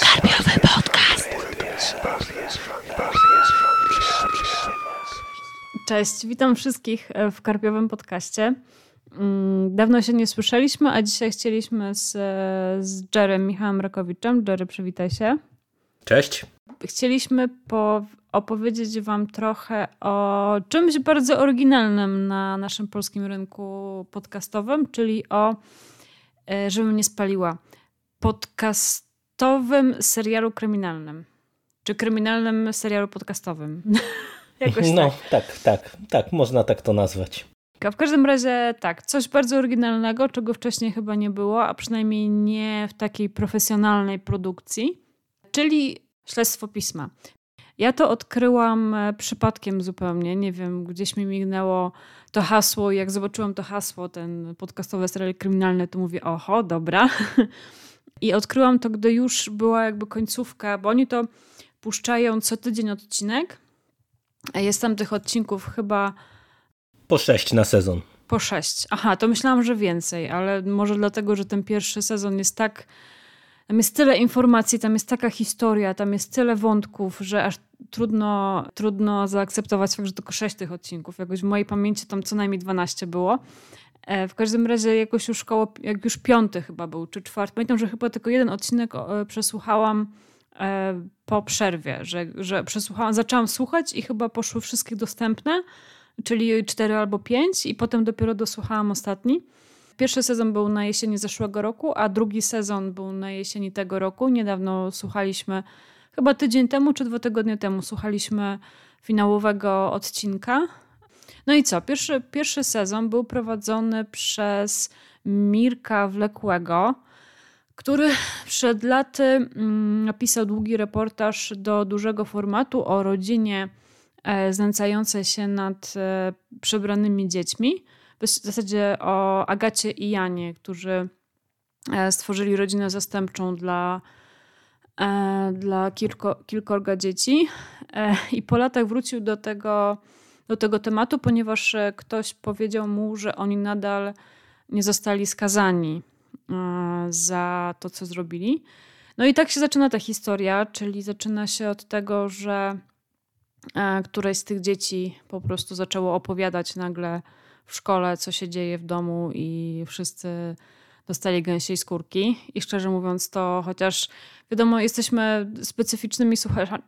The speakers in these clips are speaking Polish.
Karpiowy podcast. Cześć, witam wszystkich e, w Karpiowym podcaście. Mm, dawno się nie słyszeliśmy, a dzisiaj chcieliśmy z, e, z Jerem Michałem Rakowiczem. Jerry, przywitaj się. Cześć. Chcieliśmy po, opowiedzieć Wam trochę o czymś bardzo oryginalnym na naszym polskim rynku podcastowym, czyli o Żebym nie spaliła. Podcastowym serialu kryminalnym. Czy kryminalnym serialu podcastowym. Jakoś no, tak. tak, tak, tak, można tak to nazwać. W każdym razie tak, coś bardzo oryginalnego, czego wcześniej chyba nie było, a przynajmniej nie w takiej profesjonalnej produkcji, czyli śledztwo pisma. Ja to odkryłam e, przypadkiem zupełnie. Nie wiem, gdzieś mi mignęło to hasło. Jak zobaczyłam to hasło, ten podcastowy serial kryminalny, to mówię, oho, dobra. I odkryłam to, gdy już była jakby końcówka, bo oni to puszczają co tydzień odcinek. Jest tam tych odcinków chyba. Po sześć na sezon. Po sześć. Aha, to myślałam, że więcej, ale może dlatego, że ten pierwszy sezon jest tak tam jest tyle informacji, tam jest taka historia, tam jest tyle wątków, że aż trudno, trudno zaakceptować fakt, że tylko sześć tych odcinków. Jakoś w mojej pamięci tam co najmniej 12 było. E, w każdym razie jakoś już koło, jak już piąty chyba był, czy czwarty. Pamiętam, że chyba tylko jeden odcinek przesłuchałam e, po przerwie, że, że przesłuchałam, zaczęłam słuchać i chyba poszły wszystkie dostępne, czyli cztery albo pięć i potem dopiero dosłuchałam ostatni. Pierwszy sezon był na jesieni zeszłego roku, a drugi sezon był na jesieni tego roku. Niedawno słuchaliśmy, chyba tydzień temu czy dwa tygodnie temu, słuchaliśmy finałowego odcinka. No i co? Pierwszy, pierwszy sezon był prowadzony przez Mirka Wlekłego, który przed laty mm, napisał długi reportaż do dużego formatu o rodzinie e, znęcającej się nad e, przebranymi dziećmi w zasadzie o Agacie i Janie, którzy e, stworzyli rodzinę zastępczą dla, e, dla kilko, kilkorga dzieci. E, I po latach wrócił do tego, do tego tematu, ponieważ ktoś powiedział mu, że oni nadal nie zostali skazani za to, co zrobili. No i tak się zaczyna ta historia, czyli zaczyna się od tego, że któreś z tych dzieci po prostu zaczęło opowiadać nagle w szkole, co się dzieje w domu i wszyscy dostali gęsiej skórki. I szczerze mówiąc, to chociaż wiadomo, jesteśmy specyficznymi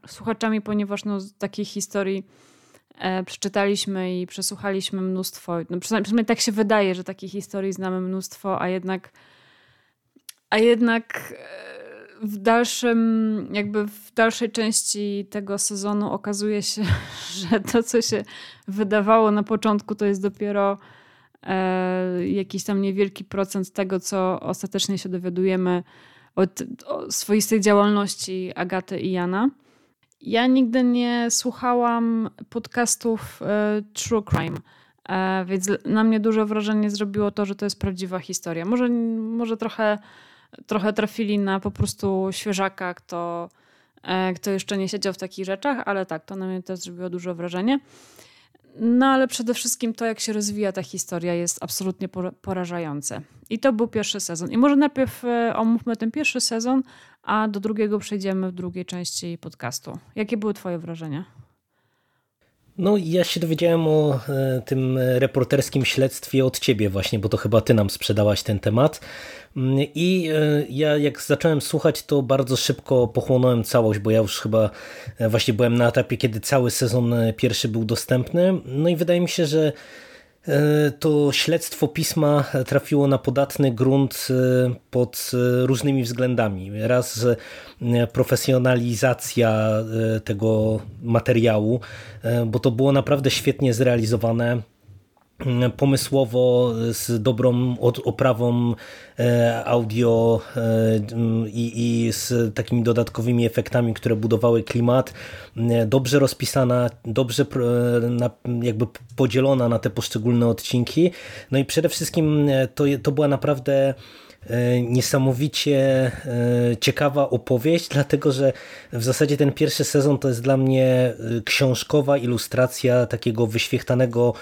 słuchaczami, ponieważ no, takich historii e, przeczytaliśmy i przesłuchaliśmy mnóstwo. No, przynajmniej, przynajmniej tak się wydaje, że takich historii znamy mnóstwo, a jednak, a jednak e, w dalszym, jakby w dalszej części tego sezonu okazuje się, że to, co się wydawało na początku, to jest dopiero e, jakiś tam niewielki procent tego, co ostatecznie się dowiadujemy od, swoistej działalności Agaty i Jana. Ja nigdy nie słuchałam podcastów e, True Crime. E, więc na mnie duże wrażenie zrobiło to, że to jest prawdziwa historia. Może, może trochę trochę trafili na po prostu świeżaka, kto, e, kto jeszcze nie siedział w takich rzeczach, ale tak, to na mnie też zrobiło duże wrażenie. No ale przede wszystkim to, jak się rozwija ta historia, jest absolutnie porażające. I to był pierwszy sezon. I może najpierw e, omówmy ten pierwszy sezon, a do drugiego przejdziemy w drugiej części podcastu. Jakie były Twoje wrażenia? No ja się dowiedziałem o e, tym reporterskim śledztwie od ciebie właśnie, bo to chyba ty nam sprzedałaś ten temat. Mm, I e, ja jak zacząłem słuchać, to bardzo szybko pochłonąłem całość, bo ja już chyba e, właśnie byłem na etapie, kiedy cały sezon pierwszy był dostępny. No i wydaje mi się, że to śledztwo pisma trafiło na podatny grunt e, pod e, różnymi względami. Raz profesjonalizacja tego materiału, bo to było naprawdę świetnie zrealizowane pomysłowo, z dobrą oprawą e, audio e, i, i, z takimi dodatkowymi efektami, które budowały klimat, mm, dobrze rozpisana, dobrze jakby podzielona na te poszczególne odcinki. No i przede wszystkim e, to, to była naprawdę e, niesamowicie ciekawa opowieść, dlatego że w zasadzie ten pierwszy sezon to jest dla mnie książkowa ilustracja takiego wyświechtanego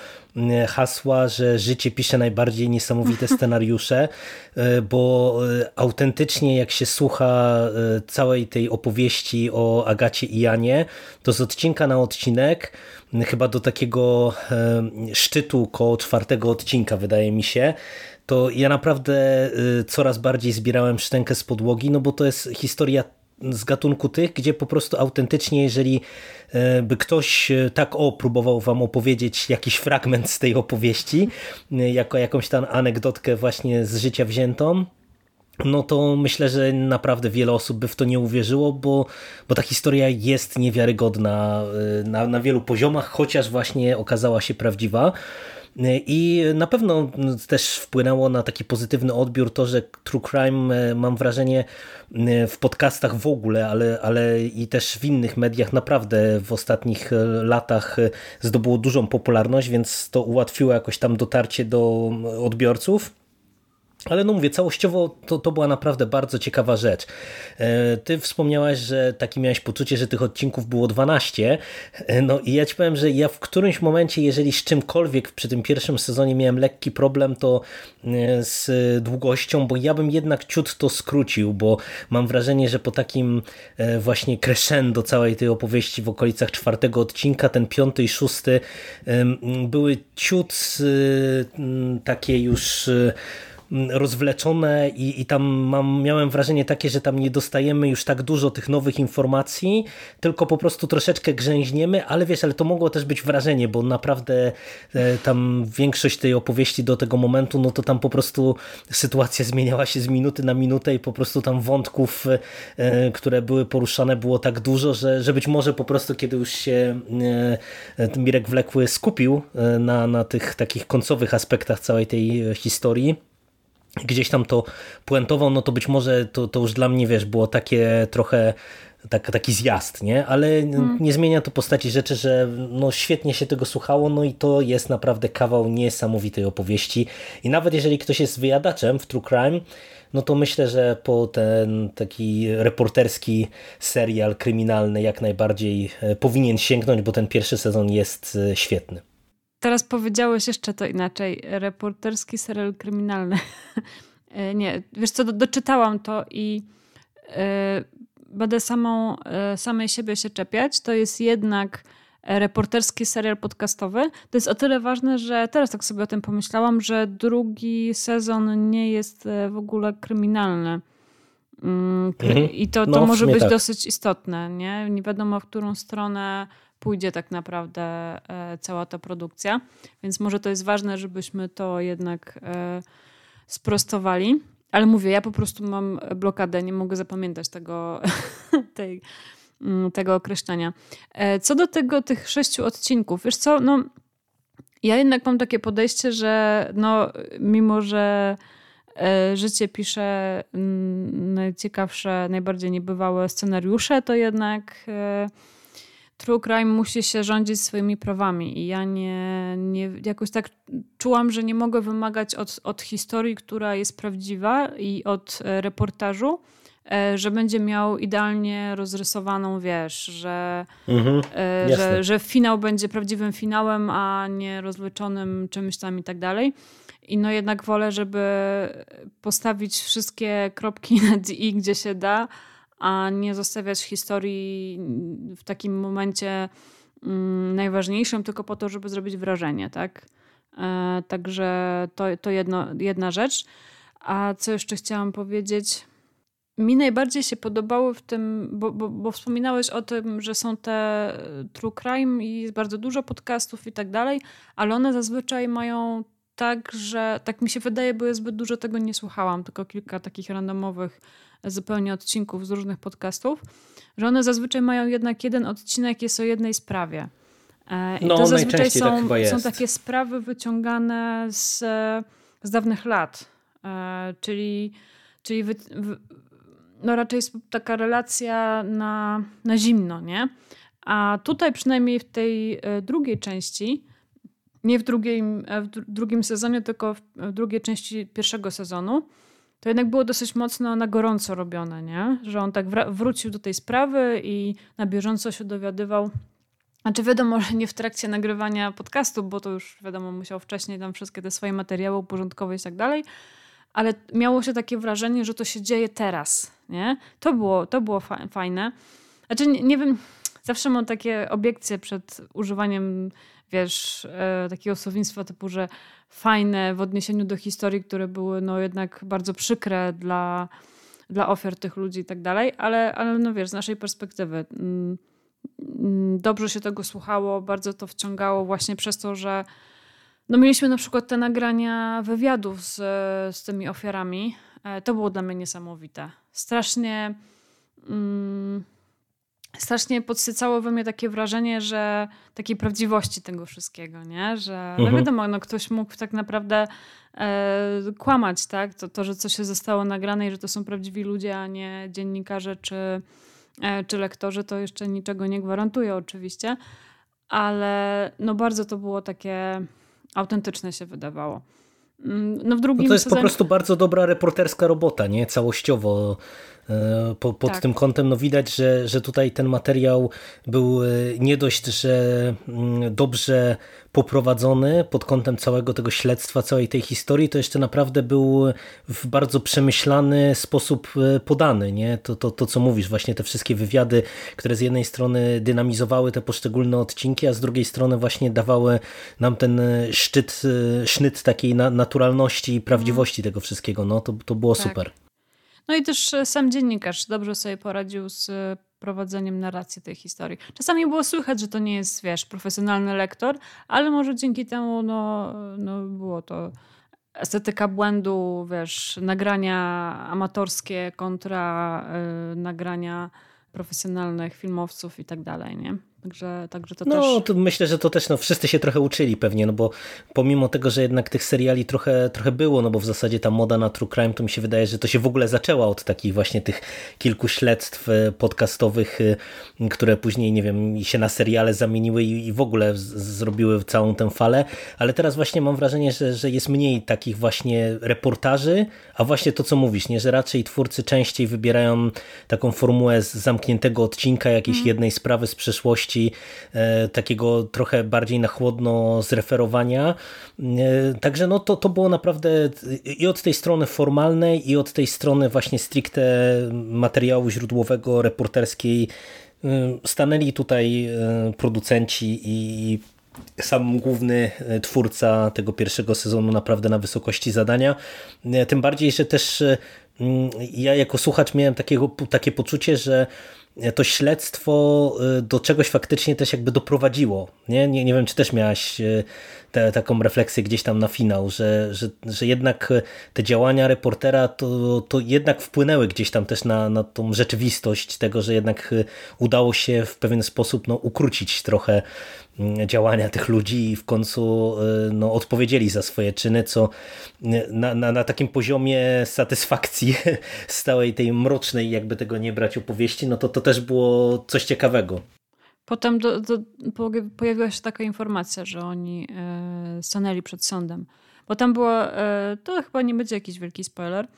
hasła, że życie pisze najbardziej niesamowite scenariusze, bo autentycznie jak się słucha całej tej opowieści o Agacie i Janie, to z odcinka na odcinek chyba do takiego szczytu koło czwartego odcinka, wydaje mi się, to ja naprawdę y, coraz bardziej zbierałem szczękę z podłogi, no bo to jest historia z gatunku tych, gdzie po prostu autentycznie, jeżeli e, by ktoś e, tak o próbował wam opowiedzieć jakiś fragment z tej opowieści, jako jakąś tam anegdotkę właśnie z życia wziętą, no to myślę, że naprawdę wiele osób by w to nie uwierzyło, bo, bo ta historia jest niewiarygodna y, na, na wielu poziomach, chociaż właśnie okazała się prawdziwa. I na pewno też wpłynęło na taki pozytywny odbiór to, że True Crime y, mam wrażenie y, w podcastach w ogóle, ale, ale i też w innych mediach naprawdę w ostatnich latach zdobyło dużą popularność, więc to ułatwiło jakoś tam dotarcie do odbiorców. Ale no mówię, całościowo to, to była naprawdę bardzo ciekawa rzecz. E, ty wspomniałaś, że taki miałeś poczucie, że tych odcinków było 12. E, no i ja ci powiem, że ja w którymś momencie, jeżeli z czymkolwiek przy tym pierwszym sezonie miałem lekki problem, to e, z długością, bo ja bym jednak ciut to skrócił, bo mam wrażenie, że po takim właśnie crescendo całej tej opowieści w okolicach czwartego odcinka, ten piąty i szósty były ciut takie już rozwleczone i, i tam mam, miałem wrażenie takie, że tam nie dostajemy już tak dużo tych nowych informacji, tylko po prostu troszeczkę grzęźniemy, ale wiesz, ale to mogło też być wrażenie, bo naprawdę e, tam większość tej opowieści do tego momentu, no to tam po prostu sytuacja zmieniała się z minuty na minutę i po prostu tam wątków, e, które były poruszane było tak dużo, że, że być może po prostu kiedy już się e, Mirek Wlekły skupił na, na tych takich końcowych aspektach całej tej historii, gdzieś tam to puentował, no to być może to, to już dla mnie, wiesz, było takie trochę tak, taki zjazd, nie? Ale hmm. nie zmienia to postaci rzeczy, że no świetnie się tego słuchało, no i to jest naprawdę kawał niesamowitej opowieści i nawet jeżeli ktoś jest wyjadaczem w True Crime, no to myślę, że po ten taki reporterski serial kryminalny jak najbardziej e, powinien sięgnąć, bo ten pierwszy sezon jest e, świetny. Teraz powiedziałeś jeszcze to inaczej. Reporterski serial kryminalny. E, nie, wiesz co, do, doczytałam to i yy, będę samą, yy, samej siebie się czepiać. To jest jednak reporterski serial podcastowy. To jest o tyle ważne, że teraz tak sobie o tym pomyślałam, że drugi sezon nie jest w ogóle kryminalny. Mm, mhm. I to, to no, może być tak. dosyć istotne. Nie? nie wiadomo, w którą stronę pójdzie tak naprawdę e, cała ta produkcja. Więc może to jest ważne, żebyśmy to jednak e, sprostowali. Ale mówię, ja po prostu mam blokadę, nie mogę zapamiętać tego, tej, mm, tego określenia. E, co do tego, tych sześciu odcinków, wiesz co, no ja jednak mam takie podejście, że no mimo, że życie pisze mm, najciekawsze, najbardziej niebywałe scenariusze, to jednak true crime musi się rządzić swoimi prawami i ja nie, nie jakoś tak czułam, że nie mogę wymagać od, od historii, która jest prawdziwa i od e, reportażu, e, że będzie miał idealnie rozrysowaną, wiesz, że, mhm, e, że, że finał będzie prawdziwym finałem, a nie rozleczonym czymś tam i tak dalej. I no jednak wolę, żeby postawić wszystkie kropki nad i, gdzie się da, a nie zostawiać historii w takim momencie mm, najważniejszym, tylko po to, żeby zrobić wrażenie, tak? E, także to, to jedno, jedna rzecz. A co jeszcze chciałam powiedzieć? Mi najbardziej się podobało w tym, bo, bo, bo, wspominałeś o tym, że są te true crime i jest bardzo dużo podcastów i tak dalej, ale one zazwyczaj mają tak, że tak mi się wydaje, bo ja zbyt dużo tego nie słuchałam, tylko kilka takich randomowych zupełnie odcinków z różnych podcastów, że one zazwyczaj mają jednak jeden odcinek, jest o jednej sprawie. E, I no, to zazwyczaj są, tak są takie sprawy wyciągane z, z dawnych lat. E, czyli czyli wy, no raczej jest taka relacja na, na zimno, nie? A tutaj przynajmniej w tej e, drugiej części, nie w drugim, w drugim sezonie, tylko w drugiej części pierwszego sezonu, to jednak było dosyć mocno na gorąco robione, nie? Że on tak wrócił do tej sprawy i na bieżąco się dowiadywał. Znaczy wiadomo, że nie w trakcie nagrywania podcastu, bo to już wiadomo, musiał wcześniej tam wszystkie te swoje materiały uporządkować i tak dalej, ale miało się takie wrażenie, że to się dzieje teraz, nie? To było, to było fajne. Znaczy nie, nie wiem, zawsze mam takie obiekcje przed używaniem, wiesz, e, takiego słownictwa typu, że fajne w odniesieniu do historii, które były no jednak bardzo przykre dla, dla ofiar tych ludzi i tak dalej, ale, ale no wiesz, z naszej perspektywy mm, mm, dobrze się tego słuchało, bardzo to wciągało właśnie przez to, że no mieliśmy na przykład te nagrania wywiadów z, z tymi ofiarami. E, to było dla mnie niesamowite. Strasznie... Mm, strasznie podsycało we mnie takie wrażenie, że takiej prawdziwości tego wszystkiego, nie? Że no mhm. no wiadomo, no ktoś mógł tak naprawdę e, kłamać, tak? To, to, że coś się zostało nagrane i że to są prawdziwi ludzie, a nie dziennikarze czy, e, czy lektorzy, to jeszcze niczego nie gwarantuje oczywiście, ale no bardzo to było takie autentyczne się wydawało. Mm, no w drugim no to jest sezonie... po prostu bardzo dobra reporterska robota, nie? Całościowo po, pod tak. tym kątem no widać, że, że tutaj ten materiał był e, nie dość, że mm, dobrze poprowadzony pod kątem całego tego śledztwa, całej tej historii, to jeszcze naprawdę był w bardzo przemyślany sposób e, podany. Nie? To, to, to, co mówisz, właśnie te wszystkie wywiady, które z jednej strony dynamizowały te poszczególne odcinki, a z drugiej strony właśnie dawały nam ten szczyt, sznyt takiej naturalności i prawdziwości mm. tego wszystkiego. No, to, to było tak. super. No i też e, sam dziennikarz dobrze sobie poradził z e, prowadzeniem narracji tej historii. Czasami było słychać, że to nie jest, wiesz, profesjonalny lektor, ale może dzięki temu no, no było to estetyka błędu, wiesz, nagrania amatorskie kontra y, nagrania profesjonalnych filmowców i tak dalej, nie? Także, także to no, też... myślę, że to też no, wszyscy się trochę uczyli pewnie, no bo pomimo tego, że jednak tych seriali trochę, trochę było, no bo w zasadzie ta moda na true crime, to mi się wydaje, że to się w ogóle zaczęła od takich właśnie tych kilku śledztw e, podcastowych, e, które później, nie wiem, się na seriale zamieniły i, w ogóle zrobiły całą tę falę, ale teraz właśnie mam wrażenie, że, że jest mniej takich właśnie reportaży, a właśnie to, co mówisz, nie, że raczej twórcy częściej wybierają taką formułę z zamkniętego odcinka jakiejś mm. jednej sprawy z przeszłości, E, takiego trochę bardziej na chłodno zreferowania. E, także no to, to było naprawdę i od tej strony formalnej i od tej strony właśnie stricte materiału źródłowego, reporterskiej e, stanęli tutaj producenci i sam główny twórca tego pierwszego sezonu naprawdę na wysokości zadania. Tym bardziej, że też ja jako słuchacz miałem takiego, takie poczucie, że to śledztwo y, do czegoś faktycznie też jakby doprowadziło. Nie, nie, nie wiem, czy też miałaś y, te, taką refleksję gdzieś tam na finał, że, że, że jednak te działania reportera to, to jednak wpłynęły gdzieś tam też na, na tą rzeczywistość tego, że jednak y, udało się w pewien sposób no, ukrócić trochę mm, działania tych ludzi i w końcu no, odpowiedzieli za swoje czyny, co na, na, na takim poziomie satysfakcji z całej tej mrocznej, jakby tego nie brać opowieści, no to to też było coś ciekawego. Potem do, do, pojawiła się taka informacja, że oni e, stanęli przed sądem. Bo tam było, e, to chyba nie będzie jakiś wielki spoiler.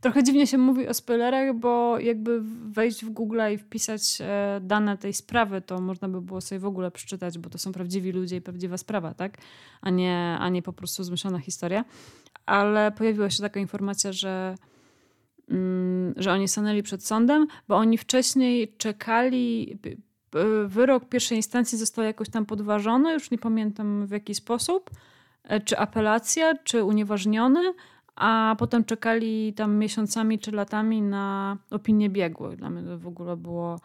Trochę dziwnie się mówi o spoilerach, bo jakby wejść w Google i wpisać e, dane tej sprawy, to można by było sobie w ogóle przeczytać, bo to są prawdziwi ludzie i prawdziwa sprawa, tak? A nie, a nie po prostu zmyślona historia. Ale pojawiła się taka informacja, że mm, że oni stanęli przed sądem, bo oni wcześniej czekali, wyrok pierwszej instancji został jakoś tam podważony, już nie pamiętam w jaki sposób, e, czy apelacja, czy unieważniony, a potem czekali tam miesiącami czy latami na opinię biegłych. Dla mnie to w ogóle było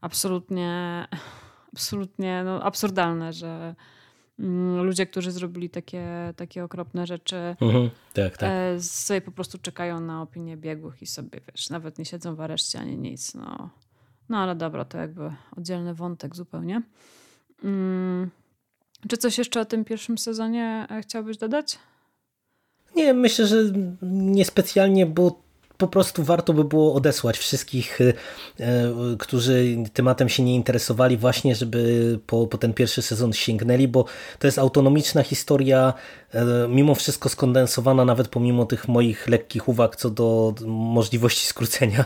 absolutnie, absolutnie no, absurdalne, że mm, ludzie, którzy zrobili takie, takie okropne rzeczy, mhm, tak, tak. E, sobie po prostu czekają na opinię biegłych i sobie, wiesz, nawet nie siedzą w areszcie ani nic. No. No ale dobra, to jakby oddzielny wątek zupełnie. Hmm. Czy coś jeszcze o tym pierwszym sezonie e, chciałbyś dodać? Nie, myślę, że niespecjalnie, bo po prostu warto by było odesłać wszystkich, którzy tematem się nie interesowali właśnie, żeby po, po ten pierwszy sezon sięgnęli, bo to jest autonomiczna historia, mimo wszystko skondensowana, nawet pomimo tych moich lekkich uwag co do możliwości skrócenia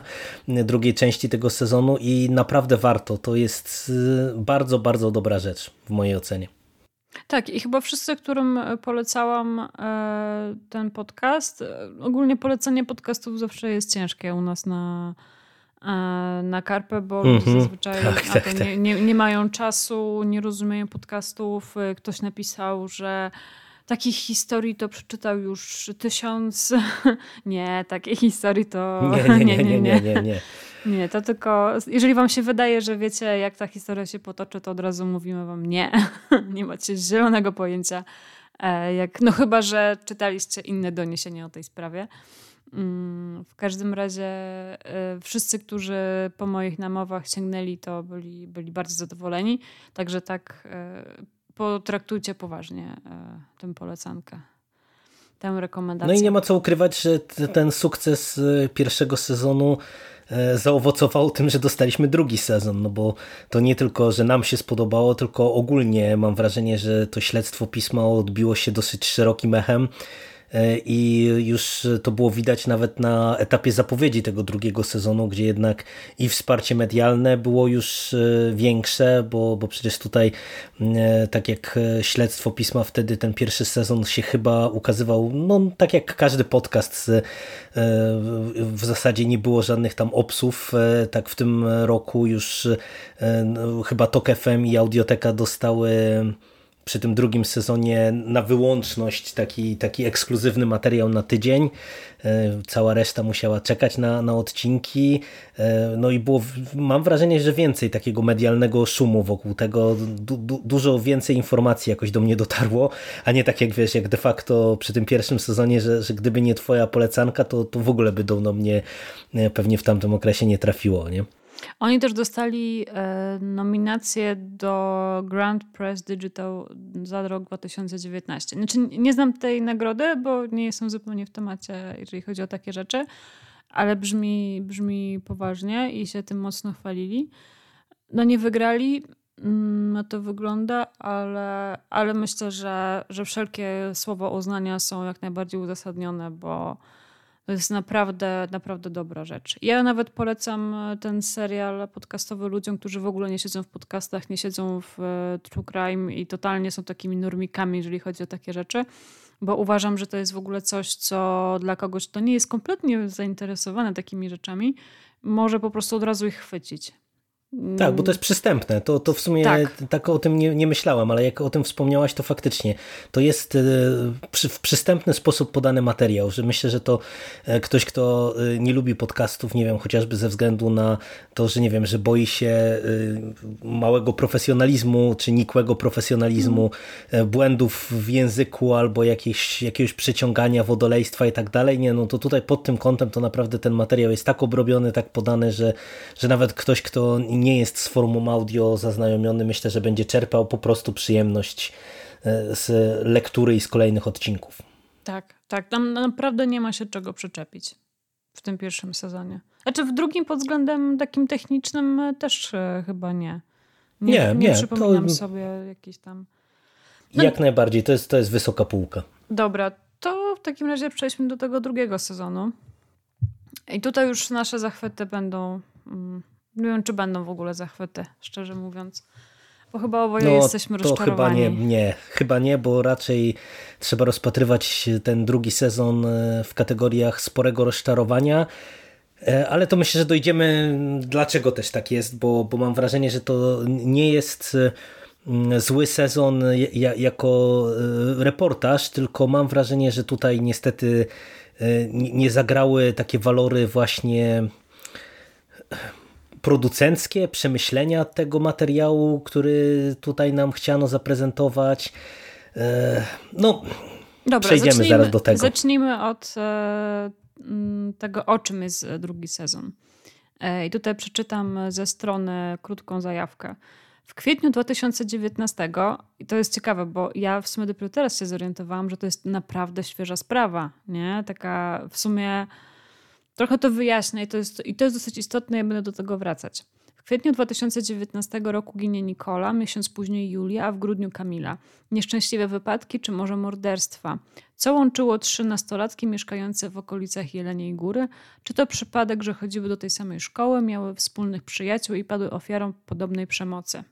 drugiej części tego sezonu i naprawdę warto. To jest bardzo, bardzo dobra rzecz w mojej ocenie. Tak, i chyba wszyscy, którym polecałam e, ten podcast, e, ogólnie polecenie podcastów zawsze jest ciężkie u nas na, e, na Karpę, bo mm -hmm. zazwyczaj tak, tak, tak. Nie, nie, nie mają czasu, nie rozumieją podcastów. Ktoś napisał, że takich historii to przeczytał już tysiąc. nie, takiej historii to. Nie, nie, nie, nie, nie. nie, nie. To tylko. Jeżeli wam się wydaje, że wiecie, jak ta historia się potoczy, to od razu mówimy wam nie. nie macie zielonego pojęcia. E, jak, no chyba, że czytaliście inne doniesienia o tej sprawie. Mm, w każdym razie e, wszyscy, którzy po moich namowach sięgnęli, to byli, byli bardzo zadowoleni. Także tak e, potraktujcie poważnie tę polecankę, tę rekomendację. No i nie ma co ukrywać, że ten sukces e, pierwszego sezonu e, zaowocował tym, że dostaliśmy drugi sezon, no bo to nie tylko, że nam się spodobało, tylko ogólnie mam wrażenie, że to śledztwo pisma odbiło się dosyć szerokim echem i już to było widać nawet na etapie zapowiedzi tego drugiego sezonu, gdzie jednak i wsparcie medialne było już e, większe, bo, bo przecież tutaj e, tak jak śledztwo pisma wtedy ten pierwszy sezon się chyba ukazywał, no tak jak każdy podcast w zasadzie nie było żadnych tam obsów, tak w tym roku już no, chyba TOK FM i Audioteka dostały przy tym drugim sezonie na wyłączność taki, taki ekskluzywny materiał na tydzień. E, cała reszta musiała czekać na, na odcinki. E, no i było, mam wrażenie, że więcej takiego medialnego szumu wokół tego. Du, du, dużo więcej informacji jakoś do mnie dotarło, a nie tak jak wiesz, jak de facto przy tym pierwszym sezonie, że, że gdyby nie twoja polecanka, to, to w ogóle by do mnie e, pewnie w tamtym okresie nie trafiło. Nie? Oni też dostali e, nominację do Grand Press Digital za rok 2019. Znaczy, nie znam tej nagrody, bo nie jestem zupełnie w temacie, jeżeli chodzi o takie rzeczy, ale brzmi, brzmi poważnie i się tym mocno chwalili. No nie wygrali, no to wygląda, ale, ale myślę, że, że wszelkie słowa uznania są jak najbardziej uzasadnione, bo to jest naprawdę, naprawdę dobra rzecz. Ja nawet polecam e, ten serial podcastowy ludziom, którzy w ogóle nie siedzą w podcastach, nie siedzą w e, true crime i totalnie są takimi normikami, jeżeli chodzi o takie rzeczy, bo uważam, że to jest w ogóle coś, co dla kogoś, kto nie jest kompletnie zainteresowany takimi rzeczami, może po prostu od razu ich chwycić. Tak, bo to jest przystępne. To, to w sumie tak. tak o tym nie, nie, myślałem, ale jak o tym wspomniałaś, to faktycznie to jest e, przy, w przystępny sposób podany materiał, że myślę, że to e, ktoś, kto e, nie lubi podcastów, nie wiem, chociażby ze względu na to, że nie wiem, że boi się małego profesjonalizmu, czy nikłego profesjonalizmu, mm. błędów w języku albo jakieś, jakiegoś przeciągania wodolejstwa i tak dalej, nie, no to tutaj pod tym kątem to naprawdę ten materiał jest tak obrobiony, tak podany, że, że nawet ktoś, kto nie jest z formą audio zaznajomiony, myślę, że będzie czerpał po prostu przyjemność e, z lektury i z kolejnych odcinków. Tak, tak. Tam naprawdę nie ma się czego przyczepić w tym pierwszym sezonie. Znaczy w drugim pod względem takim technicznym e, też e, chyba nie. Nie, nie, nie, nie przypominam to... sobie jakiś tam... No... Jak najbardziej, to jest, to jest wysoka półka. Dobra, to w takim razie przejdźmy do tego drugiego sezonu. I tutaj już nasze zachwyty będą mm, nie wiem, czy będą w ogóle zachwyty, szczerze mówiąc. Bo chyba oboje no, jesteśmy to rozczarowani. chyba nie, nie, chyba nie, bo raczej trzeba rozpatrywać ten drugi sezon e, w kategoriach sporego rozczarowania. E, ale to myślę, że dojdziemy, dlaczego też tak jest, bo, bo mam wrażenie, że to nie jest e, zły sezon jako reportaż, tylko mam wrażenie, że tutaj niestety nie zagrały takie walory właśnie producenckie przemyślenia tego materiału, który tutaj nam chciano zaprezentować. E, no, Dobra, przejdziemy zaraz do tego. Zacznijmy od e, tego, o czym jest drugi sezon. E, I tutaj przeczytam ze strony krótką zajawkę. W kwietniu 2019, i to jest ciekawe, bo ja w sumie dopiero teraz się zorientowałam, że to jest naprawdę świeża sprawa, nie? Taka w sumie trochę to wyjaśnia i to, jest, i to jest dosyć istotne, ja będę do tego wracać. W kwietniu 2019 roku ginie Nikola, miesiąc później Julia, a w grudniu Kamila. Nieszczęśliwe wypadki czy może morderstwa? Co łączyło trzy nastolatki mieszkające w okolicach Jeleniej Góry? Czy to przypadek, że chodziły do tej samej szkoły, miały wspólnych przyjaciół i padły ofiarą podobnej przemocy?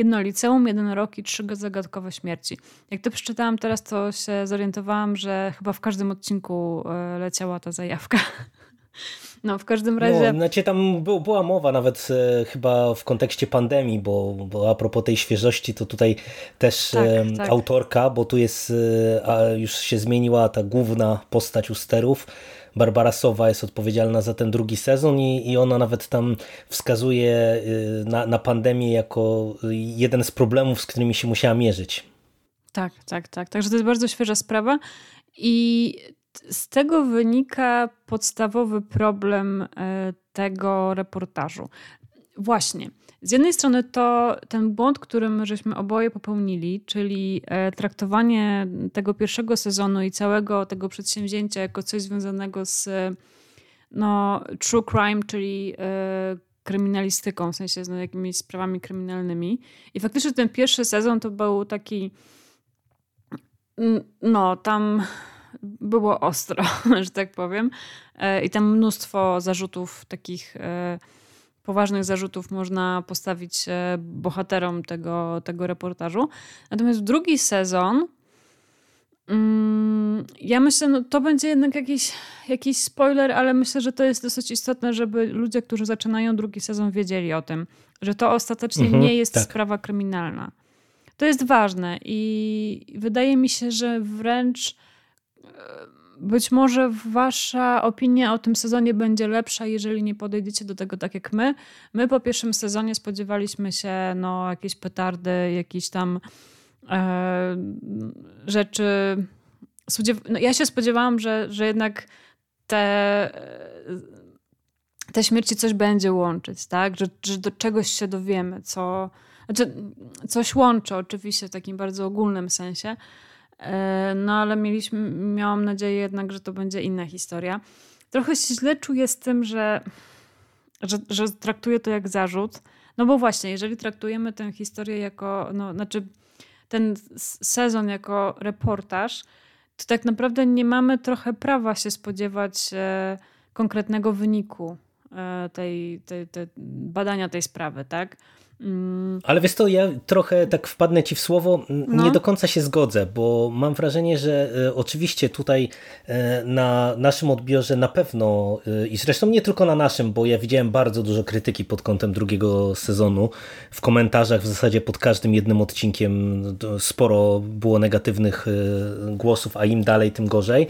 Jedno liceum, jeden rok i trzy zagadkowe śmierci. Jak to przeczytałam teraz, to się zorientowałam, że chyba w każdym odcinku e, leciała ta zajawka. No, w każdym razie. No, znaczy tam był, była mowa nawet e, chyba w kontekście pandemii, bo, bo a propos tej świeżości, to tutaj też tak, e, tak. autorka, bo tu jest, e, już się zmieniła ta główna postać u sterów. Barbara Sowa jest odpowiedzialna za ten drugi sezon i, i ona nawet tam wskazuje e, na, na pandemię jako jeden z problemów, z którymi się musiała mierzyć. Tak, tak, tak. Także to jest bardzo świeża sprawa. I z tego wynika podstawowy problem e, tego reportażu. Właśnie. Z jednej strony to ten błąd, który my żeśmy oboje popełnili, czyli e, traktowanie tego pierwszego sezonu i całego tego przedsięwzięcia jako coś związanego z no, true crime, czyli e, kryminalistyką, w sensie z jakimiś sprawami kryminalnymi. I faktycznie ten pierwszy sezon to był taki no, tam było ostro, że tak powiem. E, I tam mnóstwo zarzutów, takich poważnych zarzutów można postawić e, bohaterom tego, tego reportażu. Natomiast drugi sezon, mm, ja myślę, no to będzie jednak jakiś, jakiś spoiler, ale myślę, że to jest dosyć istotne, żeby ludzie, którzy zaczynają drugi sezon, wiedzieli o tym, że to ostatecznie mhm, nie jest tak. sprawa kryminalna. To jest ważne i wydaje mi się, że wręcz być może wasza opinia o tym sezonie będzie lepsza, jeżeli nie podejdziecie do tego tak jak my. My po pierwszym sezonie spodziewaliśmy się no, jakieś petardy, jakieś tam e, rzeczy. No, ja się spodziewałam, że, że jednak te, te śmierci coś będzie łączyć, tak? Że, że do czegoś się dowiemy, co. Znaczy, coś łączy oczywiście w takim bardzo ogólnym sensie, E, no ale mieliśmy, miałam nadzieję jednak, że to będzie inna historia. Trochę się źle czuję z tym, że, że, że traktuję to jak zarzut. No bo właśnie, jeżeli traktujemy tę historię jako, no, znaczy ten sezon jako reportaż, to tak naprawdę nie mamy trochę prawa się spodziewać e, konkretnego wyniku e, tej, tej, tej, badania tej sprawy, tak? Mm. Ale wiesz to, ja trochę tak wpadnę ci w słowo, no. nie do końca się zgodzę, bo mam wrażenie, że e, oczywiście tutaj e, na naszym odbiorze na pewno e, i zresztą nie tylko na naszym, bo ja widziałem bardzo dużo krytyki pod kątem drugiego sezonu. W komentarzach w zasadzie pod każdym jednym odcinkiem sporo było negatywnych głosów, a im dalej, tym gorzej.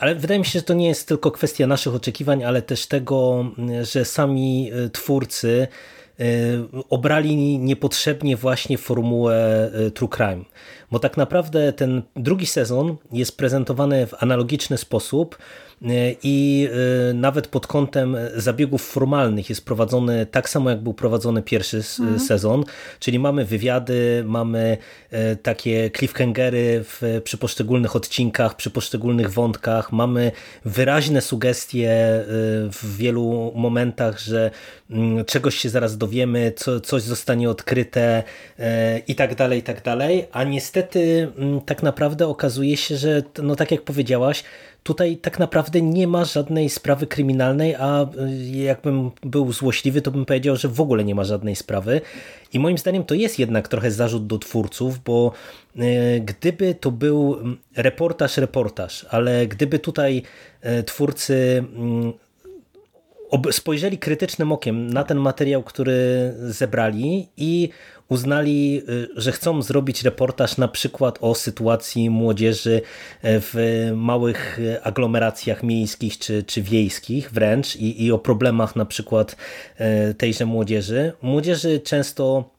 Ale wydaje mi się, że to nie jest tylko kwestia naszych oczekiwań, ale też tego, że sami twórcy obrali niepotrzebnie właśnie formułę e, True Crime. Bo tak naprawdę ten drugi sezon jest prezentowany w analogiczny sposób, i y, nawet pod kątem zabiegów formalnych jest prowadzony tak samo, jak był prowadzony pierwszy mhm. sezon, czyli mamy wywiady, mamy y, takie cliffhangery w, przy poszczególnych odcinkach, przy poszczególnych wątkach, mamy wyraźne sugestie w wielu momentach, że mm, czegoś się zaraz dowiemy, co, coś zostanie odkryte i tak dalej, i tak dalej, a niestety mm, tak naprawdę okazuje się, że no tak jak powiedziałaś, Tutaj tak naprawdę nie ma żadnej sprawy kryminalnej, a y, jakbym był złośliwy, to bym powiedział, że w ogóle nie ma żadnej sprawy. I moim zdaniem to jest jednak trochę zarzut do twórców, bo y, gdyby to był reportaż, reportaż, ale gdyby tutaj y, twórcy spojrzeli krytycznym okiem na ten materiał, który zebrali i uznali, y, że chcą zrobić reportaż na przykład o sytuacji młodzieży e, w małych aglomeracjach miejskich czy, czy wiejskich wręcz i, i o problemach na przykład tejże młodzieży. Młodzieży często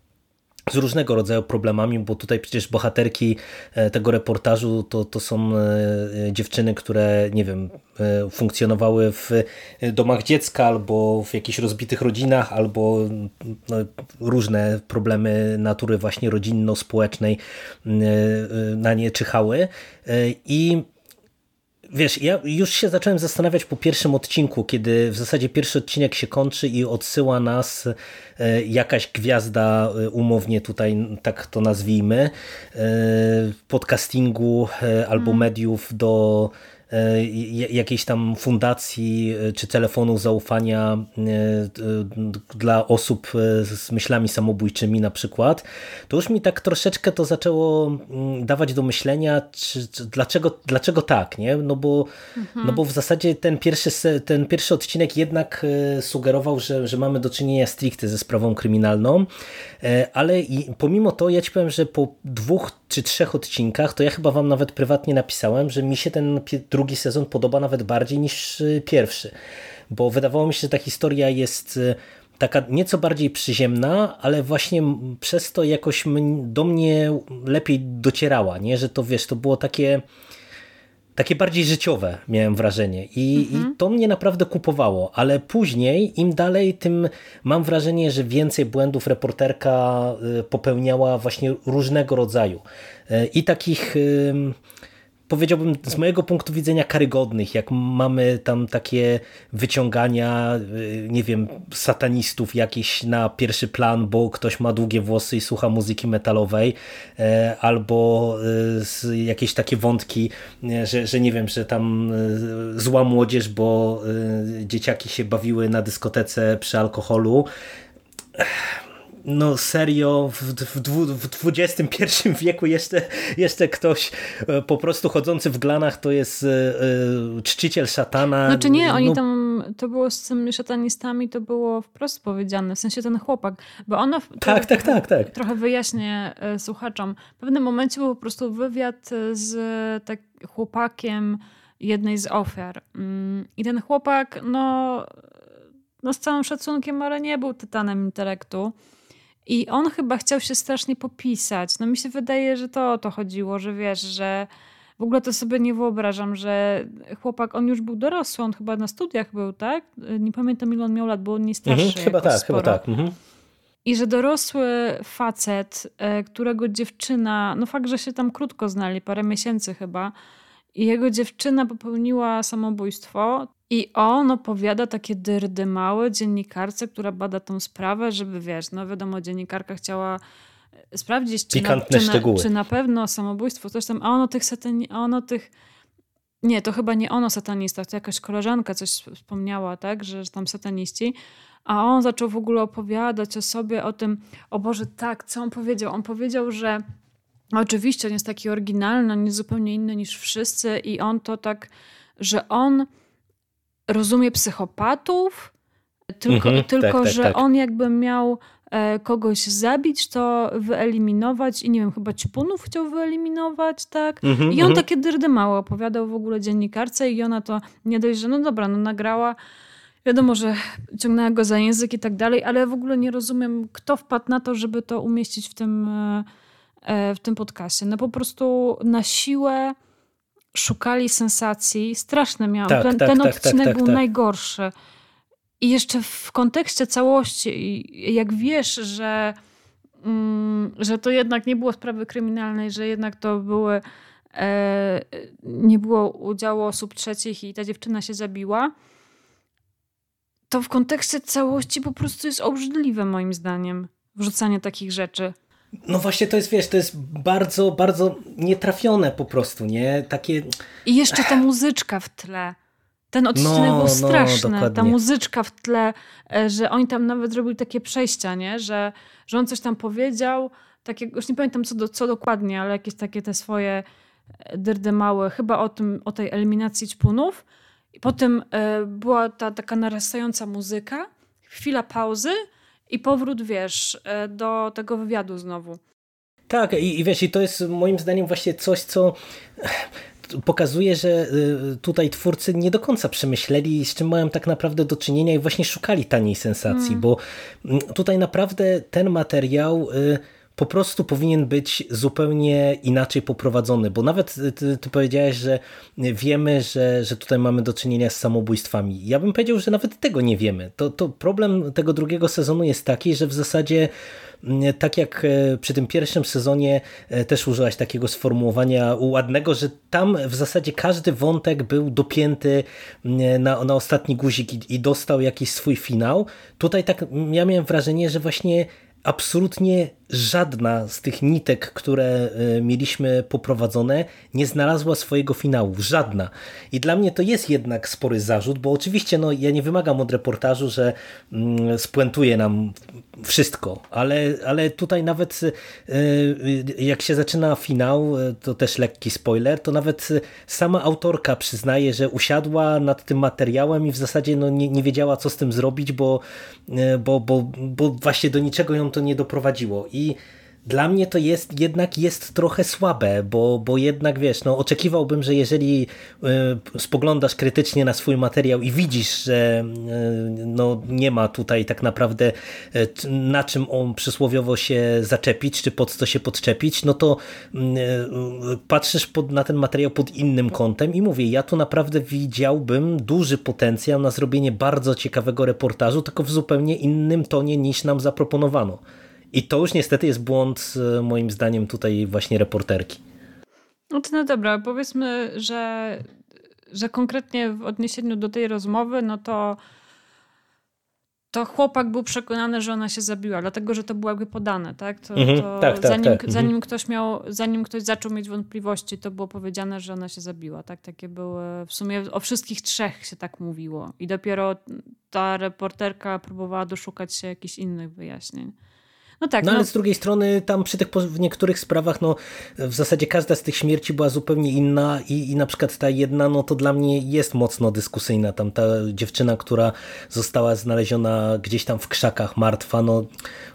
z różnego rodzaju problemami, bo tutaj przecież bohaterki e, tego reportażu to, to są e, dziewczyny, które nie wiem, e, funkcjonowały w domach dziecka albo w jakichś rozbitych rodzinach, albo no, różne problemy natury właśnie rodzinno-społecznej na nie czyhały. I Wiesz, ja już się zacząłem zastanawiać po pierwszym odcinku, kiedy w zasadzie pierwszy odcinek się kończy i odsyła nas e, jakaś gwiazda, e, umownie tutaj tak to nazwijmy, e, podcastingu albo mm. mediów do jakiejś tam fundacji e, czy telefonu zaufania e, dla osób z myślami samobójczymi na przykład, to już mi tak troszeczkę to zaczęło mm, dawać do myślenia, czy, czy, dlaczego, dlaczego tak, nie? No bo, mhm. no bo w zasadzie ten pierwszy, ten pierwszy odcinek jednak sugerował, że, że mamy do czynienia stricte ze sprawą kryminalną, ale i pomimo to ja ci powiem, że po dwóch czy trzech odcinkach, to ja chyba wam nawet prywatnie napisałem, że mi się ten drugi sezon podoba nawet bardziej niż y, pierwszy. Bo wydawało mi się, że ta historia jest y, taka nieco bardziej przyziemna, ale właśnie przez to jakoś do mnie lepiej docierała, nie? że to wiesz, to było takie takie bardziej życiowe, miałem wrażenie. I, mhm. I, to mnie naprawdę kupowało, ale później, im dalej, tym mam wrażenie, że więcej błędów reporterka y, popełniała właśnie różnego rodzaju. Y, I takich powiedziałbym z mojego punktu widzenia karygodnych, jak mamy tam takie wyciągania, y, nie wiem, satanistów jakieś na pierwszy plan, bo ktoś ma długie włosy i słucha muzyki metalowej, e, albo y, jakieś takie wątki, że, że nie wiem, że tam y, zła młodzież, bo dzieciaki się bawiły na dyskotece przy alkoholu no serio, w, w, w XXI wieku jeszcze, jeszcze ktoś e, po prostu chodzący w glanach to jest e, czciciel szatana. Znaczy nie, oni no. tam, to było z tymi szatanistami, to było wprost powiedziane, w sensie ten chłopak, bo ona... Tak, tak, tak, tak. Trochę wyjaśnię słuchaczom. W pewnym momencie był po prostu wywiad z tak chłopakiem jednej z ofiar. Mm, I ten chłopak, no, no z całym szacunkiem, ale nie był tytanem intelektu. I on chyba chciał się strasznie popisać. No mi się wydaje, że to o to chodziło, że wiesz, że w ogóle to sobie nie wyobrażam, że chłopak, on już był dorosły, on chyba na studiach był, tak? Nie pamiętam ile on miał lat, bo on nie starszy. Mhm, chyba tak, chyba tak. Mhm. I że dorosły facet, e, którego dziewczyna, no fakt, że się tam krótko znali, parę miesięcy chyba, i jego dziewczyna popełniła samobójstwo, i on opowiada takie dyrdy małe dziennikarce, która bada tą sprawę, żeby wiesz, no wiadomo, dziennikarka chciała e, sprawdzić, czy na, czy, na, czy na, pewno samobójstwo, coś tam, a ono tych satani, a ono tych nie, to chyba nie ono satanista, to jakaś koleżanka coś wspomniała, tak, że, że tam sataniści. A on zaczął w ogóle opowiadać o sobie, o tym, o Boże, tak, co on powiedział? On powiedział, że oczywiście on jest taki oryginalny, on jest zupełnie inny niż wszyscy i on to tak, że on rozumie psychopatów, tylko, mhm, tylko tak, że tak, tak. on jakby miał e, kogoś zabić, to wyeliminować i nie wiem, chyba ćpunów chciał wyeliminować, tak? Mhm, I on mhm. takie dyrdy mało opowiadał w ogóle dziennikarce i ona to nie dość, że no dobra, no nagrała, wiadomo, że ciągnęła go za język i tak dalej, ale w ogóle nie rozumiem, kto wpadł na to, żeby to umieścić w tym, e, w tym podcaście. No po prostu na siłę szukali sensacji. Straszne miałam. Tak, ten, tak, ten tak, odcinek tak, był tak. najgorszy. I jeszcze w kontekście całości, jak wiesz, że, mm, że to jednak nie było sprawy kryminalnej, że jednak to były e, nie było udziału osób trzecich i ta dziewczyna się zabiła, to w kontekście całości po prostu jest obrzydliwe moim zdaniem wrzucanie takich rzeczy. No właśnie to jest, wiesz, to jest bardzo, bardzo nietrafione po prostu, nie? Takie... I jeszcze ta muzyczka w tle. Ten odcinek no, był no, straszny. No, ta muzyczka w tle, e, że oni tam nawet zrobili takie przejścia, nie? Że, że on coś tam powiedział, takie, już nie pamiętam co, do, co dokładnie, ale jakieś takie te swoje e, dyrdy małe, chyba o, tym, o tej eliminacji ćpunów. I potem y, była ta taka narastająca muzyka, chwila pauzy i powrót, wiesz, e, do tego wywiadu znowu. Tak, i, i wiesz, i to jest moim zdaniem właśnie coś, co pokazuje, że e, tutaj twórcy nie do końca przemyśleli, z czym mają tak naprawdę do czynienia i właśnie szukali taniej sensacji, mm. bo tutaj naprawdę ten materiał e, po prostu powinien być zupełnie inaczej poprowadzony, bo nawet ty, ty powiedziałeś, że wiemy, że, że tutaj mamy do czynienia z samobójstwami. Ja bym powiedział, że nawet tego nie wiemy. To, to problem tego drugiego sezonu jest taki, że w zasadzie tak jak e, przy tym pierwszym sezonie e, też użyłaś takiego sformułowania ładnego, że tam w zasadzie każdy wątek był dopięty na, na ostatni guzik i, i dostał jakiś swój finał. Tutaj tak ja miałem wrażenie, że właśnie absolutnie żadna z tych nitek, które e, mieliśmy poprowadzone, nie znalazła swojego finału. Żadna. I dla mnie to jest jednak spory zarzut, bo oczywiście no, ja nie wymagam od reportażu, że mm, spuentuje nam wszystko, ale, ale tutaj nawet e, jak się zaczyna finał, to też lekki spoiler, to nawet sama autorka przyznaje, że usiadła nad tym materiałem i w zasadzie no, nie, nie wiedziała, co z tym zrobić, bo, bo, bo, bo właśnie do niczego ją to nie doprowadziło. I dla mnie to jest jednak jest trochę słabe, bo, bo jednak wiesz, no oczekiwałbym, że jeżeli y, spoglądasz krytycznie na swój materiał i widzisz, że y, no, nie ma tutaj tak naprawdę y, na czym on przysłowiowo się zaczepić, czy pod co się podczepić, no to patrzysz pod, na ten materiał pod innym kątem i mówię, ja tu naprawdę widziałbym duży potencjał na zrobienie bardzo ciekawego reportażu, tylko w zupełnie innym tonie niż nam zaproponowano. I to już niestety jest błąd e, moim zdaniem tutaj właśnie reporterki. No to no dobra, powiedzmy, że, że konkretnie w odniesieniu do tej rozmowy, no to to chłopak był przekonany, że ona się zabiła, dlatego że to było jakby podane, tak? To, mhm, to tak, tak, zanim, tak. Mhm. zanim ktoś miał, zanim ktoś zaczął mieć wątpliwości, to było powiedziane, że ona się zabiła, tak? Takie były, w sumie o wszystkich trzech się tak mówiło i dopiero ta reporterka próbowała doszukać się jakichś innych wyjaśnień. No tak. No, no ale z drugiej strony tam przy tych w niektórych sprawach no w zasadzie każda z tych śmierci była zupełnie inna i, i na przykład ta jedna no to dla mnie jest mocno dyskusyjna. Tam ta dziewczyna, która została znaleziona gdzieś tam w krzakach martwa, no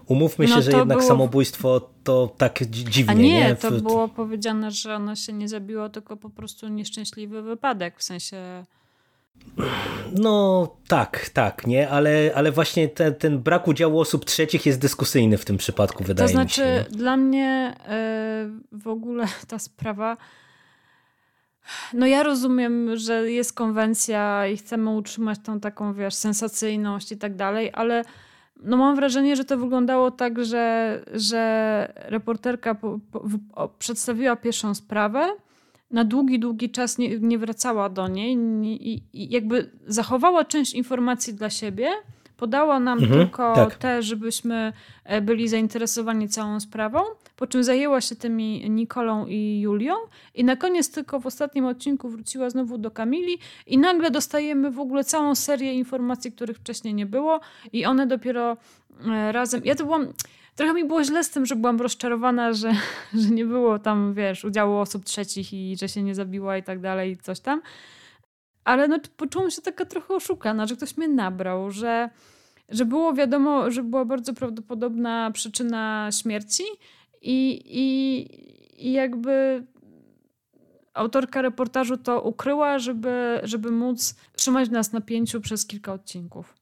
umówmy się, no, że jednak było... samobójstwo to tak dziwnie. A nie, nie? to było powiedziane, że ona się nie zabiła, tylko po prostu nieszczęśliwy wypadek, w sensie no tak, tak, nie, ale, ale właśnie ten, ten brak udziału osób trzecich jest dyskusyjny w tym przypadku, wydaje to znaczy, mi się. To znaczy, dla mnie yy, w ogóle ta sprawa. No ja rozumiem, że jest konwencja i chcemy utrzymać tą taką, wiesz, sensacyjność i tak dalej, ale no mam wrażenie, że to wyglądało tak, że, że reporterka po, po, przedstawiła pierwszą sprawę, na długi, długi czas nie, nie wracała do niej i, i, jakby zachowała część informacji dla siebie, podała nam mhm, tylko tak. te, żebyśmy e, byli zainteresowani całą sprawą, po czym zajęła się tymi Nikolą i Julią i na koniec tylko w ostatnim odcinku wróciła znowu do Kamili i nagle dostajemy w ogóle całą serię informacji, których wcześniej nie było i one dopiero e, razem... Ja to byłam trochę mi było źle z tym, że byłam rozczarowana, że, że nie było tam, wiesz, udziału osób trzecich i że się nie zabiła i tak dalej, coś tam. Ale no, poczułam się taka trochę oszukana, że ktoś mnie nabrał, że, że było wiadomo, że była bardzo prawdopodobna przyczyna śmierci i, i, i jakby autorka reportażu to ukryła, żeby, żeby móc trzymać nas na pięciu przez kilka odcinków.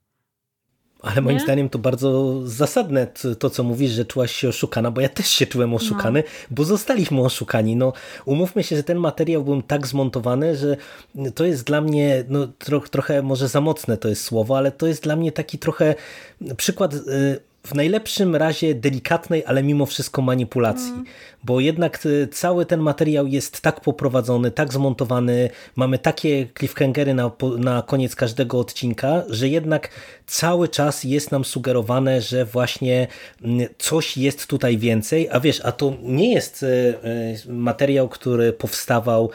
Ale moim nie? zdaniem to bardzo zasadne to, co mówisz, że czułaś się oszukana, bo ja też się czułem oszukany, no. bo zostaliśmy oszukani. No, umówmy się, że ten materiał był tak zmontowany, że to jest dla mnie, no, tro, trochę może za mocne to jest słowo, ale to jest dla mnie taki trochę przykład y, w najlepszym razie delikatnej, ale mimo wszystko manipulacji. Mm. Bo jednak e, cały ten materiał jest tak poprowadzony, tak zmontowany, mamy takie cliffhangery na, na koniec każdego odcinka, że jednak cały czas jest nam sugerowane, że właśnie mm, coś jest tutaj więcej, a wiesz, a to nie jest e, e, materiał, który powstawał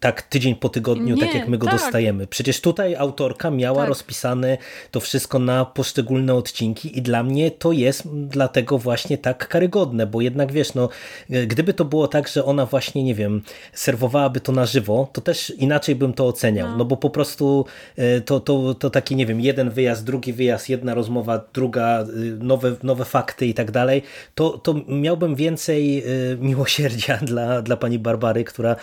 tak tydzień po tygodniu, nie, tak jak my go tak. dostajemy. Przecież tutaj autorka miała tak. rozpisane to wszystko na poszczególne odcinki i dla mnie to jest dlatego właśnie tak karygodne, bo jednak wiesz, no gdyby to było tak, że ona właśnie, nie wiem, serwowałaby to na żywo, to też inaczej bym to oceniał, no, no bo po prostu e, to, to, to taki, nie wiem, jeden wyjazd, drugi wyjazd, jedna rozmowa, druga, y, nowe, nowe fakty i tak dalej, to, to miałbym więcej miłosierdzia dla, dla pani Barbary, która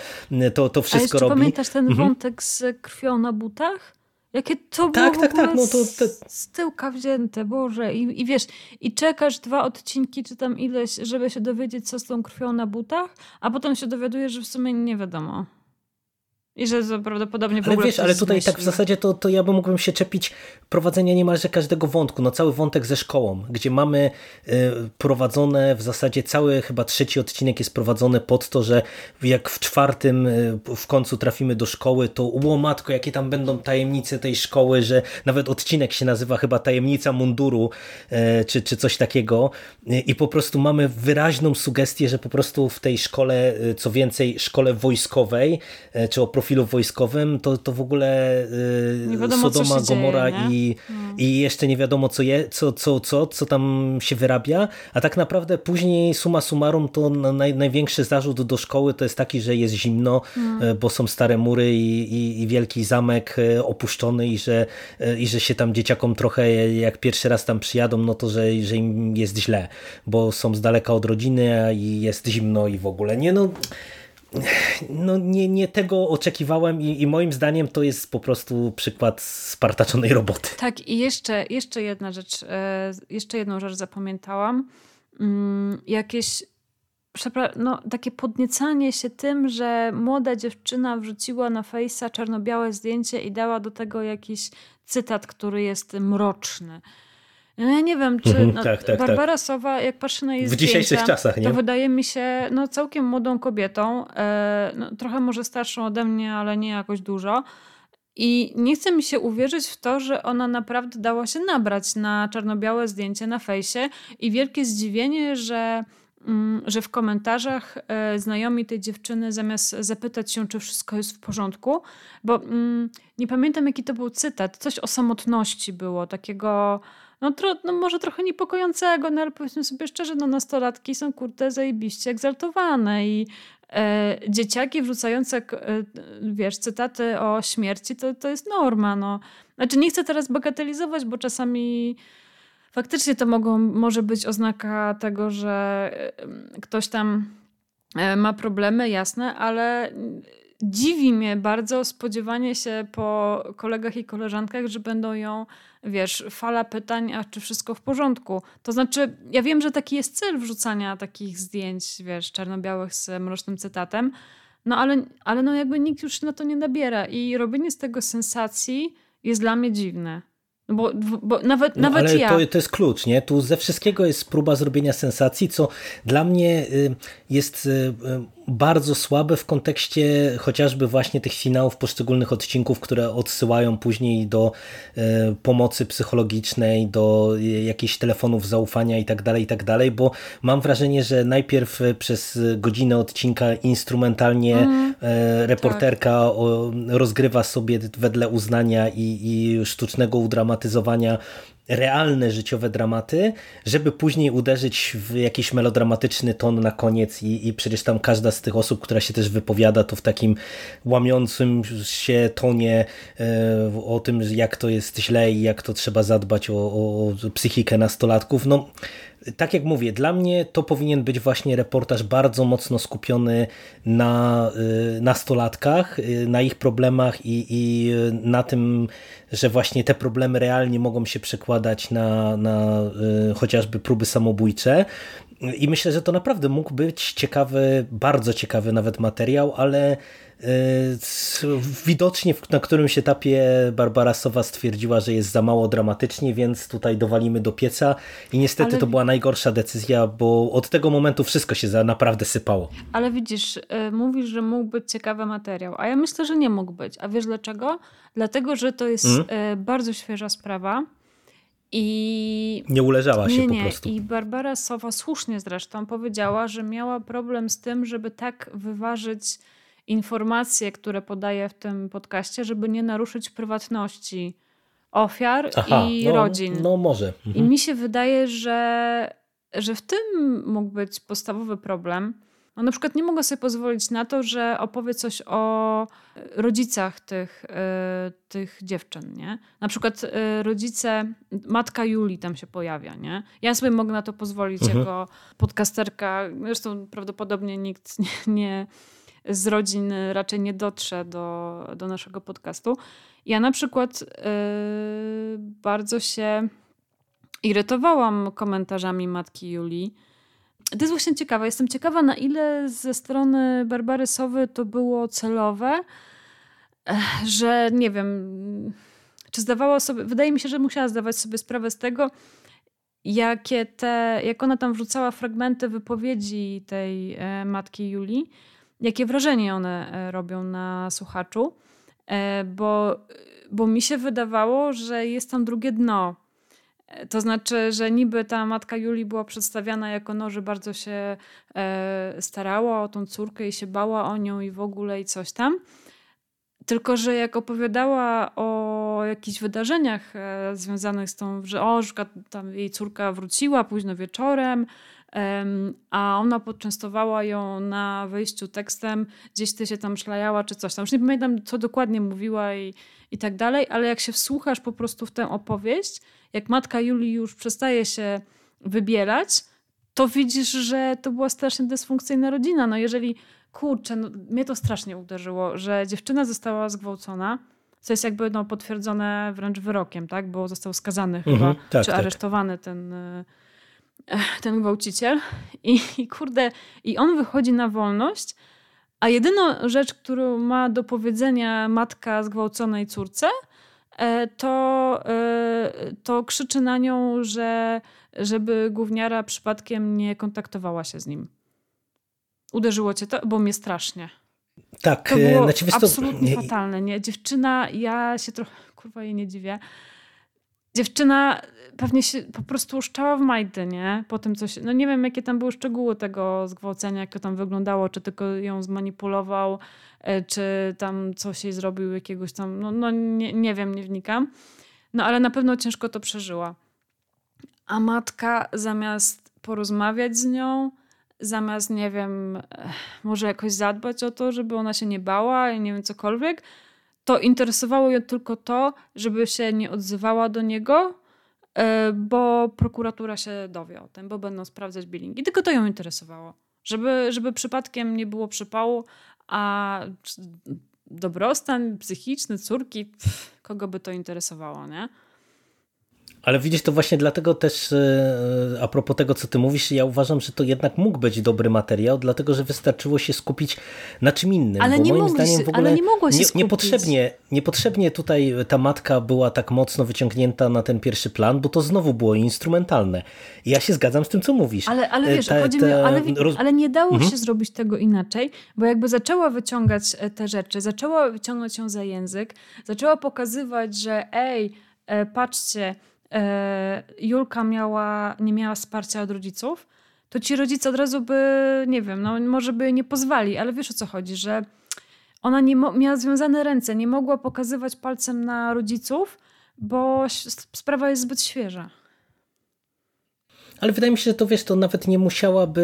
to, to wszystko A robi. pamiętasz ten mhm. wątek z krwią na butach? Jakie to tak, było tak, tak, no to, to... z tyłka wzięte, Boże. I, I wiesz, i czekasz dwa odcinki, czy tam ileś, żeby się dowiedzieć, co z tą krwią na butach, a potem się dowiadujesz, że w sumie nie wiadomo. I że to prawdopodobnie w ale wiesz, ale tutaj tak w zasadzie to, to ja bym mógłbym się czepić prowadzenia niemalże każdego wątku. No cały wątek ze szkołą, gdzie mamy y, prowadzone w zasadzie cały chyba trzeci odcinek jest prowadzony pod to, że jak w czwartym y, w końcu trafimy do szkoły, to ło matko, jakie tam będą tajemnice tej szkoły, że nawet odcinek się nazywa chyba Tajemnica Munduru y, czy, czy coś takiego i po prostu mamy wyraźną sugestię, że po prostu w tej szkole, co więcej szkole wojskowej, czy o profilu wojskowym, to, to w ogóle y, wiadomo, Sodoma, Gomora dzieje, i, hmm. i jeszcze nie wiadomo co, je, co, co, co, co tam się wyrabia, a tak naprawdę później suma summarum to naj, największy zarzut do szkoły to jest taki, że jest zimno, hmm. bo są stare mury i, i, i, wielki zamek y, opuszczony i że, i że się tam dzieciakom trochę jak pierwszy raz tam przyjadą, no to że, że im jest źle, bo są z daleka od rodziny i jest zimno i w ogóle nie no no nie, nie tego oczekiwałem i, i, moim zdaniem to jest po prostu przykład spartaczonej roboty. Tak i jeszcze, jeszcze jedna rzecz, e, jeszcze jedną rzecz zapamiętałam. Mm, jakieś no, takie podniecanie się tym, że młoda dziewczyna wrzuciła na fejsa czarno-białe zdjęcie i dała do tego jakiś cytat, który jest mroczny. No ja nie wiem, czy mhm, no, tak, tak, Barbara tak. Sowa, jak patrzę na jej W zdjęcia, dzisiejszych czasach, nie? to wydaje mi się no, całkiem młodą kobietą. E, no, trochę może starszą ode mnie, ale nie jakoś dużo. I nie chce mi się uwierzyć w to, że ona naprawdę dała się nabrać na czarno-białe zdjęcie na fejsie i wielkie zdziwienie, że, mm, że w komentarzach e, znajomi tej dziewczyny zamiast zapytać się, czy wszystko jest w porządku, bo mm, nie pamiętam jaki to był cytat, coś o samotności było, takiego no, tro, no może trochę niepokojącego, no ale powiedzmy sobie szczerze, no nastolatki są kurde zajebiście egzaltowane i e, dzieciaki wrzucające, e, wiesz, cytaty o śmierci, to, to jest norma, no. Znaczy nie chcę teraz bagatelizować, bo czasami faktycznie to mogą, może być oznaka tego, że ktoś tam e, ma problemy, jasne, ale dziwi mnie bardzo spodziewanie się po kolegach i koleżankach, że będą ją, wiesz, fala pytań, a czy wszystko w porządku. To znaczy, ja wiem, że taki jest cel wrzucania takich zdjęć, wiesz, czarno-białych z mrocznym cytatem, no ale, ale no jakby nikt już na to nie nabiera i robienie z tego sensacji jest dla mnie dziwne. No bo, bo nawet, no, nawet ale ja. To, to jest klucz, nie? Tu ze wszystkiego jest próba zrobienia sensacji, co dla mnie y, jest y, bardzo słabe w kontekście chociażby właśnie tych finałów poszczególnych odcinków, które odsyłają później do e, pomocy psychologicznej, do jakichś telefonów zaufania i tak dalej, i tak bo mam wrażenie, że najpierw przez godzinę odcinka instrumentalnie mm, reporterka tak. rozgrywa sobie wedle uznania i, i sztucznego udramatyzowania realne życiowe dramaty, żeby później uderzyć w jakiś melodramatyczny ton na koniec i, i przecież tam każda z tych osób, która się też wypowiada, to w takim łamiącym się tonie e, o tym, jak to jest źle i jak to trzeba zadbać o, o, psychikę nastolatków. No tak jak mówię, dla mnie to powinien być właśnie reportaż bardzo mocno skupiony na y, nastolatkach, y, na ich problemach i, i na tym, że właśnie te problemy realnie mogą się przekładać na, na y, chociażby próby samobójcze. I myślę, że to naprawdę mógł być ciekawy, bardzo ciekawy nawet materiał, ale Widocznie na którymś etapie Barbara Sowa stwierdziła, że jest za mało dramatycznie, więc tutaj dowalimy do pieca i niestety Ale... to była najgorsza decyzja, bo od tego momentu wszystko się za naprawdę sypało. Ale widzisz, y, mówisz, że mógł być ciekawy materiał, a ja myślę, że nie mógł być. A wiesz dlaczego? Dlatego, że to jest mm. bardzo świeża sprawa. I nie uleżała się nie, nie. po prostu. I Barbara Sowa słusznie zresztą powiedziała, że miała problem z tym, żeby tak wyważyć informacje, które podaję w tym podcaście, żeby nie naruszyć prywatności ofiar Aha, i no, rodzin. No może. Mhm. I mi się wydaje, że, że w tym mógł być podstawowy problem. No, na przykład nie mogę sobie pozwolić na to, że opowie coś o rodzicach tych, y, tych dziewczyn, nie? Na przykład y, rodzice, matka Julii tam się pojawia, nie? Ja sobie mogę na to pozwolić mhm. jako podcasterka. Zresztą prawdopodobnie nikt nie, nie z rodzin raczej nie dotrze do, do naszego podcastu. Ja na przykład yy, bardzo się irytowałam komentarzami matki Julii. To jest właśnie ciekawe. Jestem ciekawa, na ile ze strony Barbary Sowy to było celowe, że nie wiem, czy zdawała sobie, wydaje mi się, że musiała zdawać sobie sprawę z tego, jakie te, jak ona tam wrzucała fragmenty wypowiedzi tej e, matki Julii, jakie wrażenie one e, robią na słuchaczu, bo, bo mi się wydawało, że jest tam drugie dno. To znaczy, że niby ta matka Julii była przedstawiana jako no, że bardzo się starała o tą córkę i się bała o nią i w ogóle i coś tam. Tylko, że jak opowiadała o jakichś wydarzeniach e, związanych z tą, że o, tam jej córka wróciła późno wieczorem, a ona poczęstowała ją na wyjściu tekstem, gdzieś ty się tam szlajała czy coś tam. Już nie pamiętam, co dokładnie mówiła i, i tak dalej, ale jak się wsłuchasz po prostu w tę opowieść, jak matka Julii już przestaje się wybierać, to widzisz, że to była strasznie dysfunkcyjna rodzina. No jeżeli kurczę, no, mnie to strasznie uderzyło, że dziewczyna została zgwałcona, co jest jakby no, potwierdzone wręcz wyrokiem, tak? Bo został skazany mhm, chyba, tak, czy tak. aresztowany ten, e, ten gwałciciel. I, I kurde, i on wychodzi na wolność, a jedyną rzecz, którą ma do powiedzenia matka zgwałconej córce, to, e, to krzyczy na nią, że żeby gówniara przypadkiem nie kontaktowała się z nim. Uderzyło cię to? Bo mnie strasznie. Tak, to było znaczy, absolutnie to... fatalne. Nie? Dziewczyna, ja się trochę, kurwa jej nie dziwię. Dziewczyna pewnie się po prostu uszczała w majty, nie? Po tym coś, no nie wiem jakie tam były szczegóły tego zgwałcenia, jak to tam wyglądało, czy tylko ją zmanipulował, e, czy tam coś jej zrobił jakiegoś tam, no, no nie, nie wiem, nie wnikam. No ale na pewno ciężko to przeżyła. A matka zamiast porozmawiać z nią, zamiast, nie wiem, może jakoś zadbać o to, żeby ona się nie bała i nie wiem, cokolwiek, to interesowało ją tylko to, żeby się nie odzywała do niego, e, bo prokuratura się dowie o tym, bo będą sprawdzać billingi. Tylko to ją interesowało. Żeby, żeby przypadkiem nie było przypału, a dobrostan psychiczny córki, pff, kogo by to interesowało, nie? Ale widzisz, to właśnie dlatego też e, a propos tego, co ty mówisz, ja uważam, że to jednak mógł być dobry materiał, dlatego że wystarczyło się skupić na czym innym. Ale nie moim zdaniem w ogóle nie, nie, niepotrzebnie, niepotrzebnie tutaj ta matka była tak mocno wyciągnięta na ten pierwszy plan, bo to znowu było instrumentalne. Ja się zgadzam z tym, co mówisz. Ale, ale wiesz, ta, chodzi ta, mi, ale, ale nie dało mhm. się zrobić tego inaczej, bo jakby zaczęła wyciągać e, te rzeczy, zaczęła wyciągnąć ją za język, zaczęła pokazywać, że ej, e, patrzcie, E, Julka miała, nie miała wsparcia od rodziców, to ci rodzice od razu by, nie wiem, no może by nie pozwali, ale wiesz o co chodzi, że ona nie miała związane ręce, nie mogła pokazywać palcem na rodziców, bo sprawa jest zbyt świeża. Ale wydaje mi się, że to wiesz, to nawet nie musiałaby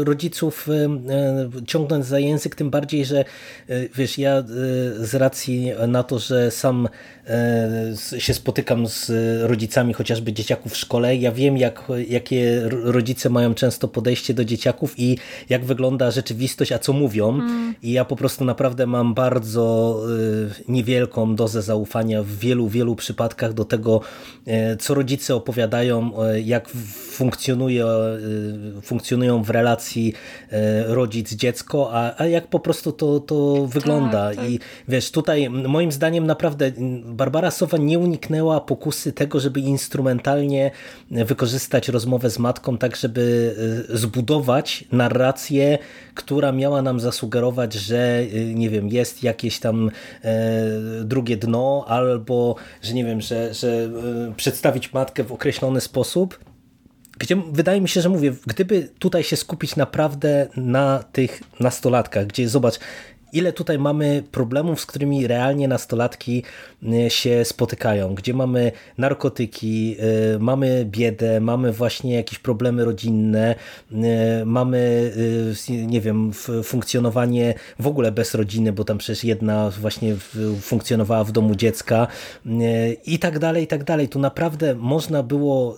y, rodziców y, y, ciągnąć za język, tym bardziej, że wiesz, ja z racji na to, że sam się spotykam z rodzicami chociażby dzieciaków w szkole, ja wiem jak, jakie rodzice mają często podejście do dzieciaków i jak wygląda rzeczywistość, a co mówią mm. i ja po prostu naprawdę mam bardzo niewielką dozę zaufania w wielu, wielu przypadkach do tego, co rodzice opowiadają, jak funkcjonuje, funkcjonują w relacji rodzic-dziecko, a, a jak po prostu to, to wygląda. Tak, tak. I wiesz, tutaj moim zdaniem naprawdę Barbara Sowa nie uniknęła pokusy tego, żeby instrumentalnie wykorzystać rozmowę z matką, tak żeby y, zbudować narrację, która miała nam zasugerować, że nie wiem, jest jakieś tam drugie dno, albo że nie wiem, że, że przedstawić matkę w określony sposób, gdzie wydaje mi się, że mówię, gdyby tutaj się skupić naprawdę na tych nastolatkach, gdzie zobacz, ile tutaj mamy problemów, z którymi realnie nastolatki się spotykają, gdzie mamy narkotyki, mamy biedę, mamy właśnie jakieś problemy rodzinne, mamy, nie wiem, funkcjonowanie w ogóle bez rodziny, bo tam przecież jedna właśnie funkcjonowała w domu dziecka i tak dalej, i tak dalej. Tu naprawdę można było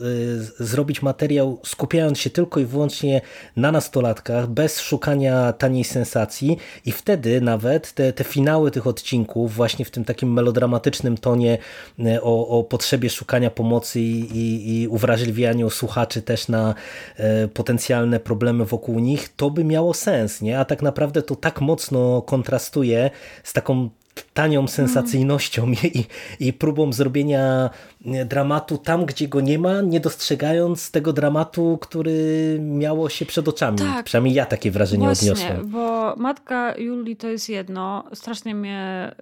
zrobić materiał skupiając się tylko i wyłącznie na nastolatkach, bez szukania taniej sensacji i wtedy nawet te, te finały tych odcinków właśnie w tym takim melodramatycznym tonie e, o, o potrzebie szukania pomocy i, i, i uwrażliwianiu słuchaczy też na e, potencjalne problemy wokół nich, to by miało sens, nie? A tak naprawdę to tak mocno kontrastuje z taką tanią sensacyjnością mm. i, i próbą zrobienia dramatu tam, gdzie go nie ma, nie dostrzegając tego dramatu, który miało się przed oczami. Tak. Przynajmniej ja takie wrażenie Właśnie, odniosłem. bo matka Julii to jest jedno. Strasznie mnie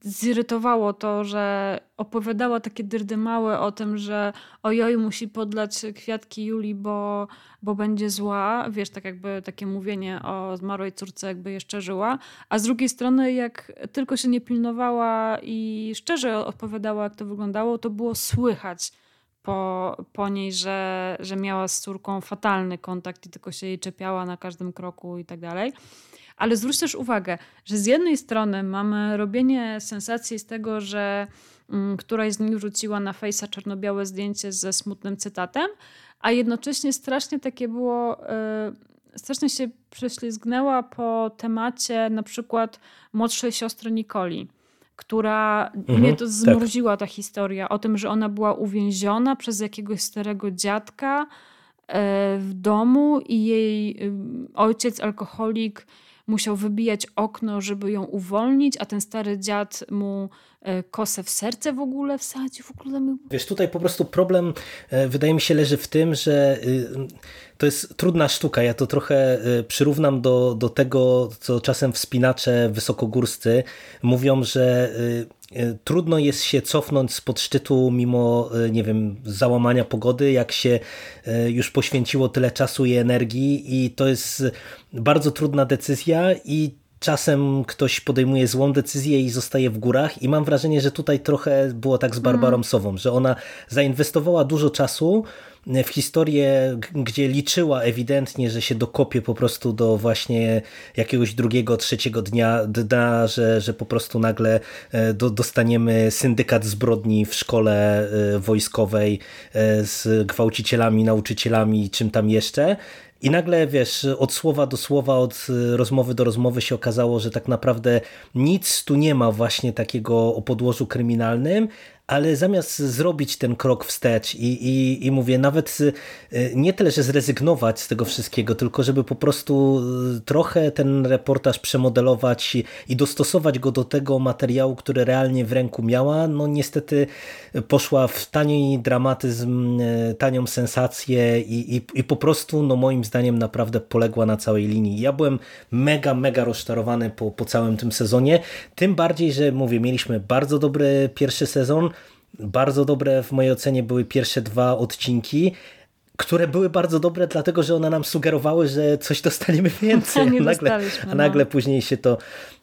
zirytowało to, że opowiadała takie dyrdymały o tym, że ojoj, musi podlać kwiatki Julii, bo, bo będzie zła. Wiesz, tak jakby takie mówienie o zmarłej córce jakby jeszcze żyła. A z drugiej strony, jak tylko się nie pilnowała i szczerze opowiadała, jak to wyglądało, to było słychać po, po niej, że, że miała z córką fatalny kontakt i tylko się jej czepiała na każdym kroku i tak dalej. Ale zwróć też uwagę, że z jednej strony mamy robienie sensacji z tego, że któraś z nich wrzuciła na fejsa czarno-białe zdjęcie ze smutnym cytatem, a jednocześnie strasznie takie było, yy, strasznie się prześlizgnęła po temacie na przykład młodszej siostry Nikoli która mhm, mnie to tak. zmroziła tak. ta historia o tym, że ona była uwięziona przez jakiegoś starego dziadka e, w domu i jej ojciec alkoholik musiał wybijać okno, żeby ją uwolnić, a ten stary dziad mu e, kosę w serce w ogóle wsadził. W ogóle mi... Wiesz, tutaj po prostu problem e, wydaje mi się leży w tym, że y, to jest trudna sztuka. Ja to trochę y, przyrównam do, do tego, co czasem wspinacze wysokogórscy mówią, że y, trudno jest się cofnąć spod szczytu mimo, nie wiem, załamania pogody, jak się już poświęciło tyle czasu i energii i to jest bardzo trudna decyzja i czasem ktoś podejmuje złą decyzję i zostaje w górach i mam wrażenie, że tutaj trochę było tak z Barbarą mm. Sową, że ona zainwestowała dużo czasu w historię, gdzie liczyła ewidentnie, że się dokopie po prostu do właśnie jakiegoś drugiego, trzeciego dnia, dnia że, że po prostu nagle e, do, dostaniemy syndykat zbrodni w szkole e, wojskowej e, z gwałcicielami, nauczycielami, czym tam jeszcze. I nagle, wiesz, od słowa do słowa, od rozmowy do rozmowy się okazało, że tak naprawdę nic tu nie ma właśnie takiego o podłożu kryminalnym, ale zamiast zrobić ten krok wstecz i, i, i mówię, nawet y, nie tyle, że zrezygnować z tego wszystkiego, tylko żeby po prostu y, trochę ten reportaż przemodelować i dostosować go do tego materiału, który realnie w ręku miała, no niestety poszła w tani dramatyzm, y, tanią sensację i, i, i po prostu, no moim zdaniem naprawdę poległa na całej linii. Ja byłem mega, mega rozczarowany po, po całym tym sezonie, tym bardziej, że mówię, mieliśmy bardzo dobry pierwszy sezon, bardzo dobre w mojej ocenie były pierwsze dwa odcinki, które były bardzo dobre, dlatego że one nam sugerowały, że coś dostaniemy więcej. Nie nagle, a nagle no. później się to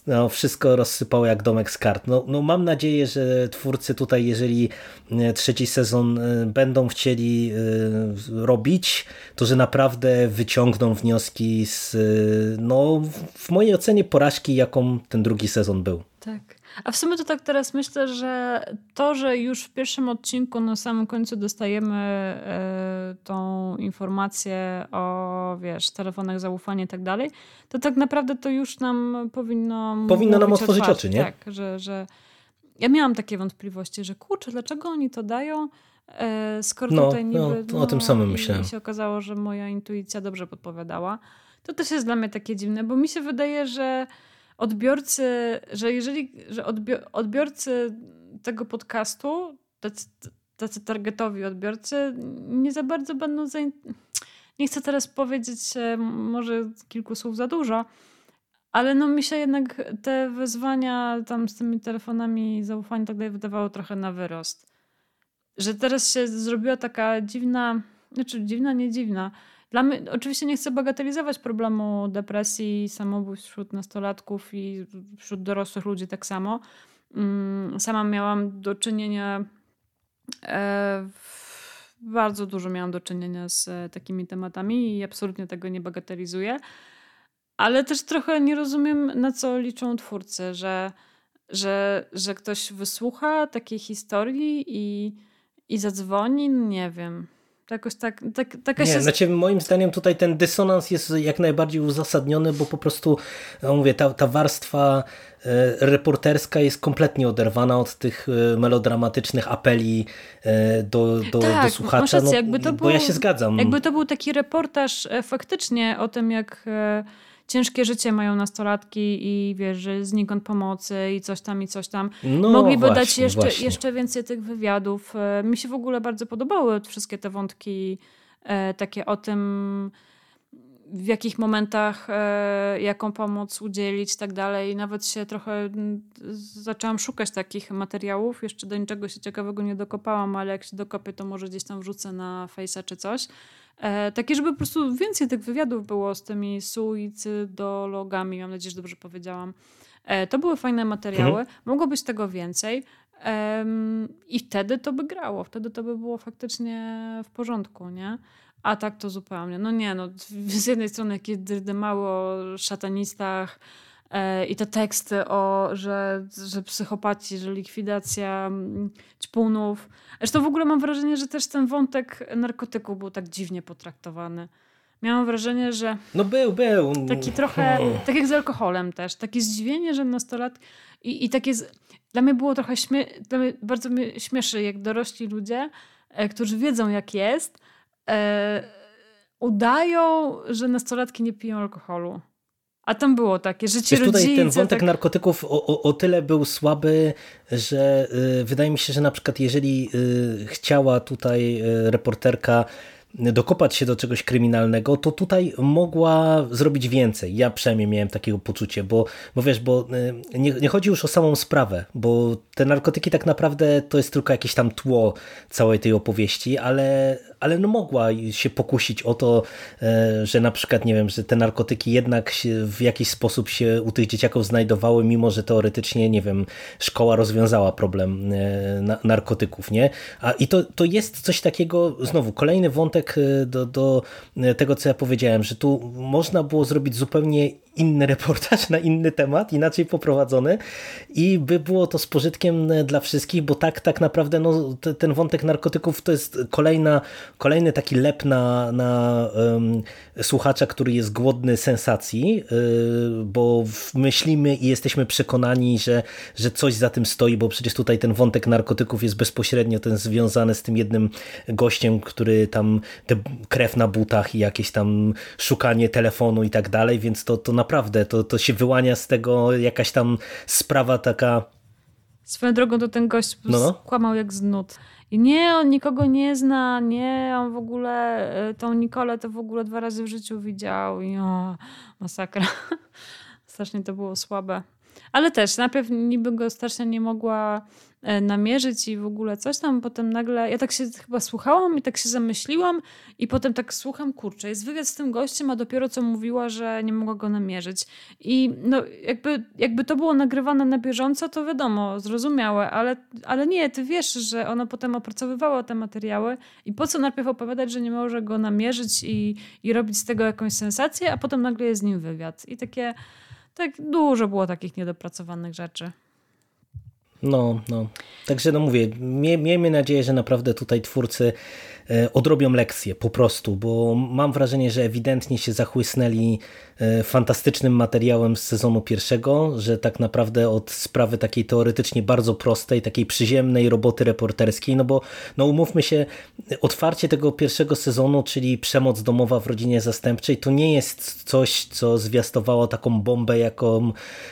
no, wszystko rozsypało jak domek z kart. No, no mam nadzieję, że twórcy tutaj, jeżeli e, trzeci sezon e, będą chcieli e, robić, to że naprawdę wyciągną wnioski z, no, w mojej ocenie porażki, jaką ten drugi sezon był. Tak. A w sumie to tak teraz myślę, że to, że już w pierwszym odcinku na samym końcu dostajemy y, tą informację o, wiesz, telefonach zaufania i tak dalej, to tak naprawdę to już nam powinno Powinno nam otworzyć otwarcie, oczy, nie? Tak, że, że ja miałam takie wątpliwości, że kurczę, dlaczego oni to dają, e, skoro no, tutaj niby... No, no, o tym samym myślałem. I się okazało, że moja intuicja dobrze podpowiadała. To też jest dla mnie takie dziwne, bo mi się wydaje, że odbiorcy, że jeżeli, że odbiorcy tego podcastu, tacy, tacy targetowi odbiorcy, nie za bardzo będą zainteresowani. Nie chcę teraz powiedzieć może kilku słów za dużo, ale no mi się jednak te wyzwania tam z tymi telefonami zaufania i tak dalej wydawało trochę na wyrost. Że teraz się zrobiła taka dziwna, znaczy dziwna, nie dziwna, Dla mnie, oczywiście nie chcę bagatelizować problemu depresji, samobójstw wśród nastolatków i wśród dorosłych ludzi tak samo. Mm, sama miałam do czynienia, e, bardzo dużo miałam do czynienia z e, takimi tematami i absolutnie tego nie bagatelizuję. Ale też trochę nie rozumiem, na co liczą twórcy, że, że, że ktoś wysłucha takiej historii i, i zadzwoni, nie wiem. Jakoś tak, tak, taka nie, się... Znaczy, moim zdaniem tutaj ten dysonans jest jak najbardziej uzasadniony, bo po prostu, no mówię, ta, ta warstwa e, reporterska jest kompletnie oderwana od tych e, melodramatycznych apeli e, do, do, tak, do słuchacza. Rację, no, jakby to bo był, ja się zgadzam. Jakby to był taki reportaż faktycznie o tym, jak ciężkie życie mają nastolatki i wiesz, że znikąd pomocy i coś tam i coś tam. No, Mogliby właśnie, dać jeszcze, jeszcze więcej tych wywiadów. E, mi się w ogóle bardzo podobały wszystkie te wątki e, takie o tym, w jakich momentach e, jaką pomoc udzielić i tak dalej. Nawet się trochę zaczęłam szukać takich materiałów. Jeszcze do niczego się ciekawego nie dokopałam, ale jak się dokopię, to może gdzieś tam wrzucę na Face'a czy coś. E, takie, żeby po prostu więcej tych wywiadów było z tymi suicydologami. Mam nadzieję, że dobrze powiedziałam. E, to były fajne materiały. Mhm. Mogło być tego więcej. I wtedy to by grało. Wtedy to by było faktycznie w porządku, nie? A tak to zupełnie. No nie, no z jednej strony jakieś dyrdymały o szatanistach, I te teksty o, że, że psychopaci, że likwidacja mm, ćpunów. Zresztą w ogóle mam wrażenie, że też ten wątek narkotyku był tak dziwnie potraktowany. Miałam wrażenie, że. No był, był. Taki trochę. Tak jak z alkoholem też. Takie zdziwienie, że nastolat. I, i takie. Z... Dla mnie było trochę śmie... Dla mnie bardzo mnie śmieszy, jak dorośli ludzie, e, którzy wiedzą, jak jest, e, udają, że nastolatki nie piją alkoholu. A tam było takie, że ci Wiesz, tutaj ten wątek tak... narkotyków o, o, o, tyle był słaby, że y, wydaje mi się, że na przykład jeżeli y, chciała tutaj y, reporterka dokopać się do czegoś kryminalnego, to tutaj mogła zrobić więcej. Ja przynajmniej miałem takiego poczucie, bo, bo wiesz, bo y, nie, nie chodzi już o samą sprawę, bo te narkotyki tak naprawdę to jest tylko jakieś tam tło całej tej opowieści, ale, ale no mogła się pokusić o to, e, że na przykład, nie wiem, że te narkotyki jednak w jakiś sposób się u tych dzieciaków znajdowały, mimo że teoretycznie, nie wiem, szkoła rozwiązała problem e, narkotyków, nie? A, I to, to jest coś takiego, znowu, kolejny wątek e, do, do tego, co ja powiedziałem, że tu można było zrobić zupełnie inny reportaż na inny temat, inaczej poprowadzony. I by było to z pożytkiem dla wszystkich, bo tak, tak naprawdę no, ten wątek narkotyków to jest kolejna, kolejny taki lep na, na um, słuchacza, który jest głodny sensacji, yy, bo myślimy i jesteśmy przekonani, że, że coś za tym stoi, bo przecież tutaj ten wątek narkotyków jest bezpośrednio ten związany z tym jednym gościem, który tam te krew na butach i jakieś tam szukanie telefonu i tak dalej, więc to, to naprawdę to, to się wyłania z tego jakaś tam sprawa taka. Swoją drogą to ten gość no, no. kłamał jak z nut. I nie, on nikogo nie zna, nie, on w ogóle e, tą Nikolę to w ogóle dwa razy w życiu widział i o, masakra. Strasznie to było słabe. Ale też najpierw niby go strasznie nie mogła namierzyć i w ogóle coś tam. Potem nagle, ja tak się chyba słuchałam i tak się zamyśliłam i potem tak słucham, kurczę, jest wywiad z tym gościem, a dopiero co mówiła, że nie mogła go namierzyć. I no jakby, jakby to było nagrywane na bieżąco, to wiadomo, zrozumiałe, ale, ale nie, ty wiesz, że ona potem opracowywała te materiały i po co najpierw opowiadać, że nie może go namierzyć i, i robić z tego jakąś sensację, a potem nagle jest z nim wywiad. I takie, tak dużo było takich niedopracowanych rzeczy. No, no. Także no mówię, miejmy nadzieję, że naprawdę tutaj twórcy odrobią lekcję po prostu, bo mam wrażenie, że ewidentnie się zachłysnęli e, fantastycznym materiałem z sezonu pierwszego, że tak naprawdę od sprawy takiej teoretycznie bardzo prostej, takiej przyziemnej roboty reporterskiej, no bo no umówmy się, otwarcie tego pierwszego sezonu, czyli przemoc domowa w rodzinie zastępczej, to nie jest coś, co zwiastowało taką bombę, jaką,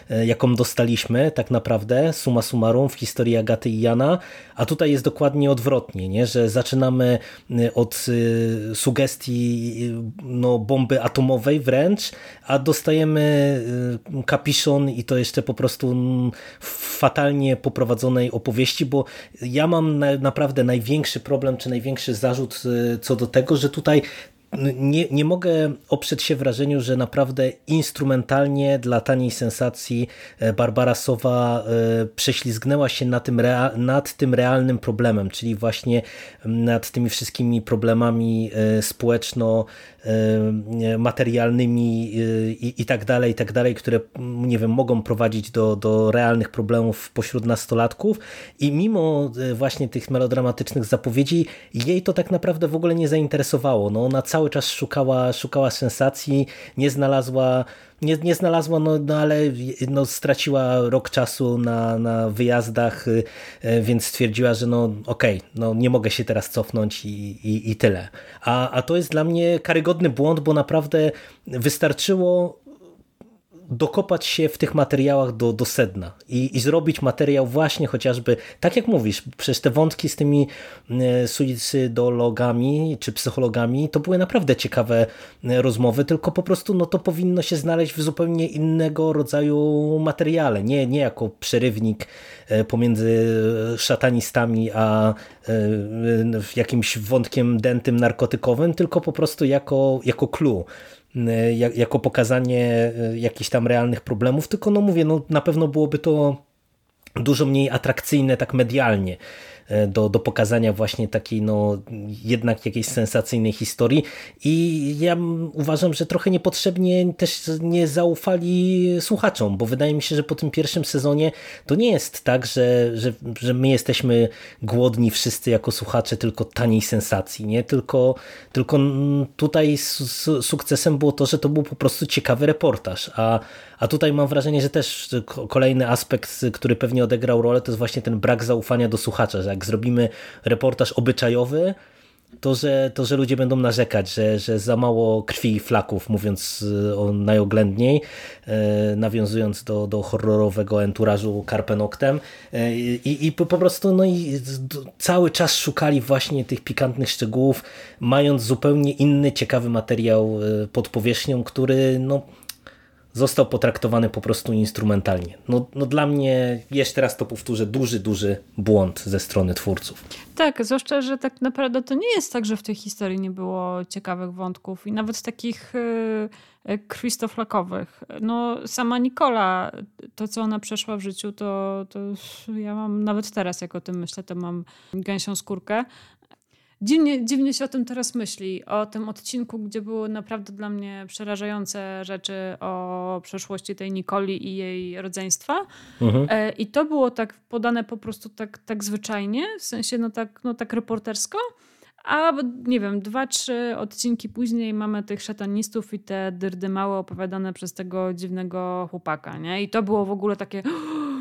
e, jaką dostaliśmy tak naprawdę, suma summarum w historii Agaty i Jana, a tutaj jest dokładnie odwrotnie, nie? że zaczynamy od y, sugestii y, no, bomby atomowej wręcz, a dostajemy kapiszon i to jeszcze po prostu mm, fatalnie poprowadzonej opowieści, bo ja mam naprawdę największy problem, czy największy zarzut co do tego, że tutaj nie, nie mogę oprzeć się wrażeniu, że naprawdę instrumentalnie dla taniej sensacji e, Barbara Sowa e, prześlizgnęła się tym nad tym realnym problemem, czyli właśnie nad tymi wszystkimi problemami e, społeczno materialnymi i, i tak dalej, i tak dalej, które nie wiem, mogą prowadzić do, do realnych problemów pośród nastolatków i mimo właśnie tych melodramatycznych zapowiedzi jej to tak naprawdę w ogóle nie zainteresowało. No, ona cały czas szukała, szukała sensacji, nie znalazła, nie, nie znalazła, no, no ale no, straciła rok czasu na, na wyjazdach, y, y, więc stwierdziła, że no okej, okay, no nie mogę się teraz cofnąć i, i, i tyle. A, a to jest dla mnie karygodny błąd, bo naprawdę wystarczyło dokopać się w tych materiałach do, do sedna i, i zrobić materiał właśnie chociażby, tak jak mówisz, przez te wątki z tymi e, suicydologami czy psychologami, to były naprawdę ciekawe e, rozmowy, tylko po prostu no, to powinno się znaleźć w zupełnie innego rodzaju materiale, nie, nie jako przerywnik e, pomiędzy szatanistami a jakimś wątkiem dętym narkotykowym, tylko po prostu jako, jako clue jako pokazanie y, jakichś tam realnych problemów, tylko no mówię, no na pewno byłoby to dużo mniej atrakcyjne tak medialnie do, do pokazania właśnie takiej no jednak jakiejś sensacyjnej historii i ja uważam, że trochę niepotrzebnie też nie zaufali słuchaczom, bo wydaje mi się, że po tym pierwszym sezonie to nie jest tak, że, że, że my jesteśmy głodni wszyscy jako słuchacze tylko taniej sensacji, nie? Tylko, tylko tutaj sukcesem było to, że to był po prostu ciekawy reportaż, a a tutaj mam wrażenie, że też kolejny aspekt, który pewnie odegrał rolę, to jest właśnie ten brak zaufania do słuchacza, że jak zrobimy reportaż obyczajowy, to że, to, że ludzie będą narzekać, że, że za mało krwi i flaków, mówiąc e, o najoględniej, e, nawiązując do, do horrorowego enturażu Carpe Noctem e, i, i po prostu no i cały czas szukali właśnie tych pikantnych szczegółów, mając zupełnie inny, ciekawy materiał pod powierzchnią, który no został potraktowany po prostu instrumentalnie. No, no dla mnie, jeszcze raz to powtórzę, duży, duży błąd ze strony twórców. Tak, zwłaszcza, że tak naprawdę to nie jest tak, że w tej historii nie było ciekawych wątków i nawet takich yy, krwistoflakowych. No sama Nikola, to co ona przeszła w życiu, to, to ja mam nawet teraz, jak o tym myślę, to mam gęsią skórkę, Dziwnie, dziwnie się o tym teraz myśli, o tym odcinku, gdzie były naprawdę dla mnie przerażające rzeczy o przeszłości tej Nikoli i jej rodzeństwa. Mhm. E, I to było tak podane po prostu tak, tak zwyczajnie, w sensie no tak, no tak reportersko. A nie wiem, dwa, trzy odcinki później mamy tych szatanistów i te dyrdy małe opowiadane przez tego dziwnego chłopaka, nie? I to było w ogóle takie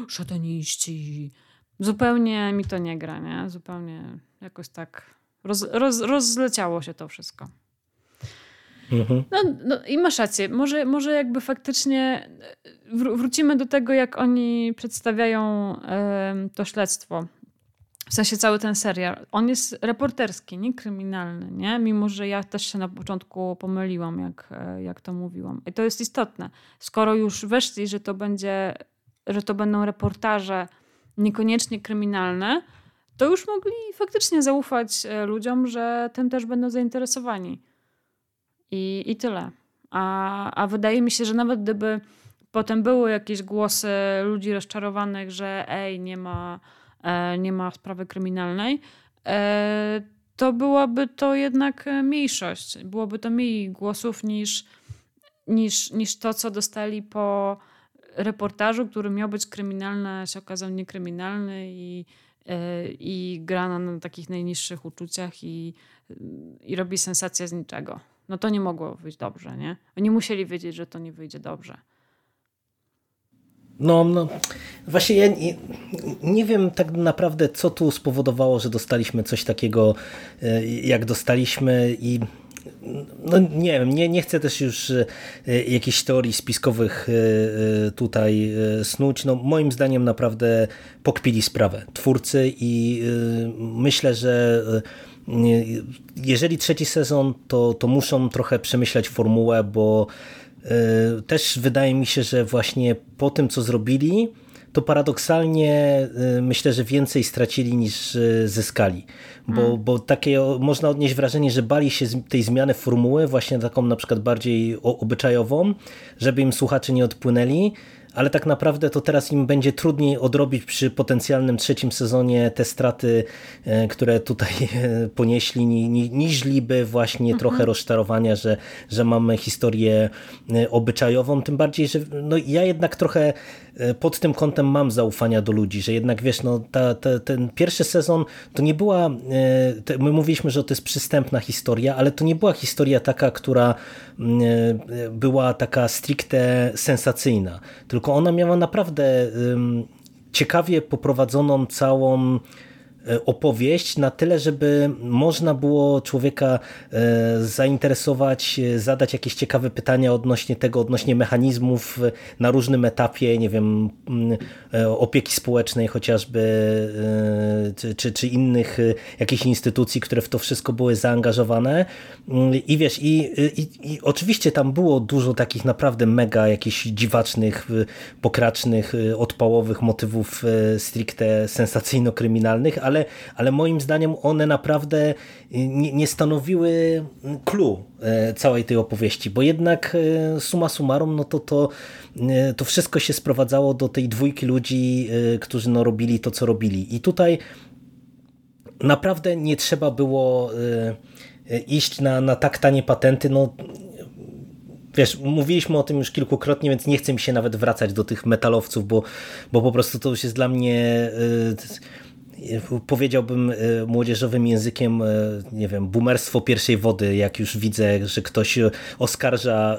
szataniści. Zupełnie mi to nie gra, nie? Zupełnie jakoś tak Roz, roz, rozleciało się to wszystko. Mhm. No, no, i masz rację. Może, może jakby faktycznie wr wrócimy do tego, jak oni przedstawiają y, to śledztwo. W sensie cały ten serial. On jest reporterski, nie kryminalny, nie? Mimo, że ja też się na początku pomyliłam, jak, e, jak to mówiłam. I to jest istotne. Skoro już weszli, że to będzie, że to będą reportaże niekoniecznie kryminalne, to już mogli faktycznie zaufać e, ludziom, że tym też będą zainteresowani. I, i tyle. A, a wydaje mi się, że nawet gdyby potem były jakieś głosy ludzi rozczarowanych, że ej, nie ma, e, nie ma sprawy kryminalnej, e, to byłaby to jednak mniejszość. Byłoby to mniej głosów niż, niż, niż to, co dostali po reportażu, który miał być kryminalny, a się okazał niekryminalny i i gra na takich najniższych uczuciach i, i robi sensację z niczego. No to nie mogło wyjść dobrze, nie? Oni musieli wiedzieć, że to nie wyjdzie dobrze. No, no właśnie ja nie, nie, wiem tak naprawdę, co tu spowodowało, że dostaliśmy coś takiego, e, jak dostaliśmy i no nie wiem, nie, nie chcę też już e, jakichś teorii spiskowych e, e, tutaj snuć. No, moim zdaniem naprawdę pokpili sprawę twórcy i myślę, że jeżeli trzeci sezon, to, to muszą trochę przemyśleć formułę, bo też wydaje mi się, że właśnie po tym, co zrobili, to paradoksalnie myślę, że więcej stracili niż zyskali. Bo, hmm. bo takie można odnieść wrażenie, że bali się tej zmiany formuły, właśnie taką na przykład bardziej obyczajową, żeby im słuchacze nie odpłynęli, ale tak naprawdę to teraz im będzie trudniej odrobić przy potencjalnym trzecim sezonie te straty, e, które tutaj ponieśli, niżliby właśnie mhm. trochę rozczarowania, że, że mamy historię obyczajową, tym bardziej, że no ja jednak trochę pod tym kątem mam zaufania do ludzi, że jednak wiesz, no ta, ta, ten pierwszy sezon to nie była, my mówiliśmy, że to jest przystępna historia, ale to nie była historia taka, która była taka stricte sensacyjna, tylko ona miała naprawdę ciekawie poprowadzoną całą E, opowieść na tyle, żeby można było człowieka e, zainteresować, e, zadać jakieś ciekawe pytania odnośnie tego, odnośnie mechanizmów na różnym etapie, nie wiem, mm, opieki społecznej chociażby, czy, czy innych jakichś instytucji, które w to wszystko były zaangażowane. Mm, I wiesz, i, i, i oczywiście tam było dużo takich naprawdę mega jakichś dziwacznych, pokracznych, odpałowych motywów stricte sensacyjno-kryminalnych, ale ale, ale moim zdaniem one naprawdę nie, nie stanowiły clue e, całej tej opowieści, bo jednak e, suma summarum, no to, to, e, to wszystko się sprowadzało do tej dwójki ludzi, którzy no robili to, co robili. I tutaj naprawdę nie trzeba było iść na, na tak tanie patenty, no wiesz, mówiliśmy o tym już kilkukrotnie, więc nie chcę mi się nawet wracać do tych metalowców, bo, bo po prostu to już jest dla mnie powiedziałbym e, młodzieżowym językiem, e, nie wiem, boomerstwo pierwszej wody, jak już widzę, że ktoś oskarża e,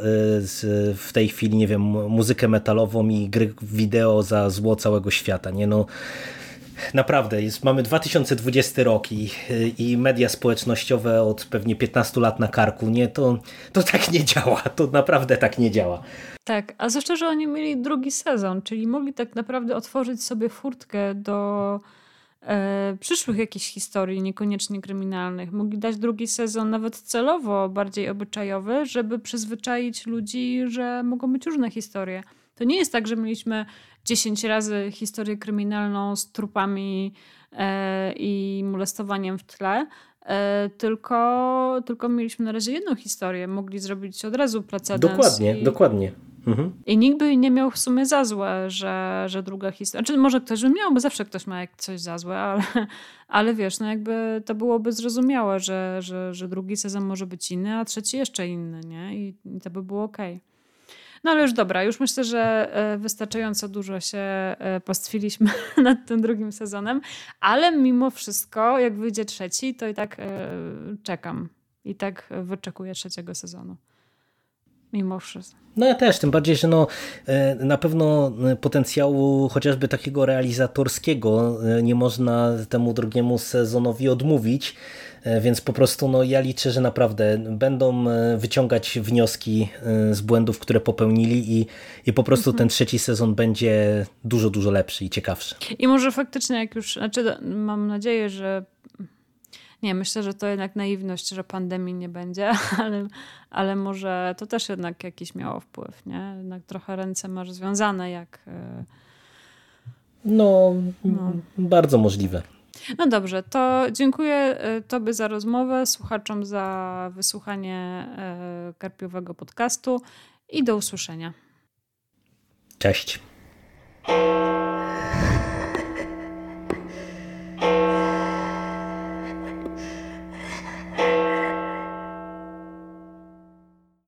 w tej chwili, nie wiem, muzykę metalową i gry wideo za zło całego świata, nie no naprawdę, jest, mamy 2020 rok i, i media społecznościowe od pewnie 15 lat na karku, nie, to, to tak nie działa, to naprawdę tak nie działa. Tak, a zwłaszcza, że oni mieli drugi sezon, czyli mogli tak naprawdę otworzyć sobie furtkę do przyszłych jakichś historii, niekoniecznie kryminalnych. Mogli dać drugi sezon nawet celowo bardziej obyczajowy, żeby przyzwyczaić ludzi, że mogą być różne historie. To nie jest tak, że mieliśmy 10 razy historię kryminalną z trupami e, i molestowaniem w tle, e, tylko, tylko mieliśmy na razie jedną historię. Mogli zrobić od razu precedens. Dokładnie, i... dokładnie. Mhm. I nikt by nie miał w sumie za złe, że, że druga historia. Znaczy, może ktoś by miał, bo zawsze ktoś ma coś za złe, ale, ale wiesz, no jakby to byłoby zrozumiałe, że, że, że drugi sezon może być inny, a trzeci jeszcze inny, nie? I, i to by było okej. Okay. No ale już dobra, już myślę, że e, wystarczająco dużo się e, pastwiliśmy nad tym drugim sezonem, ale mimo wszystko, jak wyjdzie trzeci, to i tak e, czekam. I tak wyczekuję trzeciego sezonu mimo wszystko. No ja też, tym bardziej, że no, e, na pewno e, potencjału chociażby takiego realizatorskiego e, nie można temu drugiemu sezonowi odmówić, więc po prostu no, ja liczę, że naprawdę będą wyciągać wnioski z błędów, które popełnili i, i po prostu mhm. ten trzeci sezon będzie dużo, dużo lepszy i ciekawszy. I może faktycznie jak już, znaczy mam nadzieję, że nie, myślę, że to jednak naiwność, że pandemii nie będzie, ale, ale może to też jednak jakiś miało wpływ, nie? Jednak trochę ręce masz związane, jak... E, no, no. bardzo możliwe. No dobrze, to dziękuję e, Tobie za rozmowę, słuchaczom za wysłuchanie e, Karpiowego podcastu i do usłyszenia. Cześć.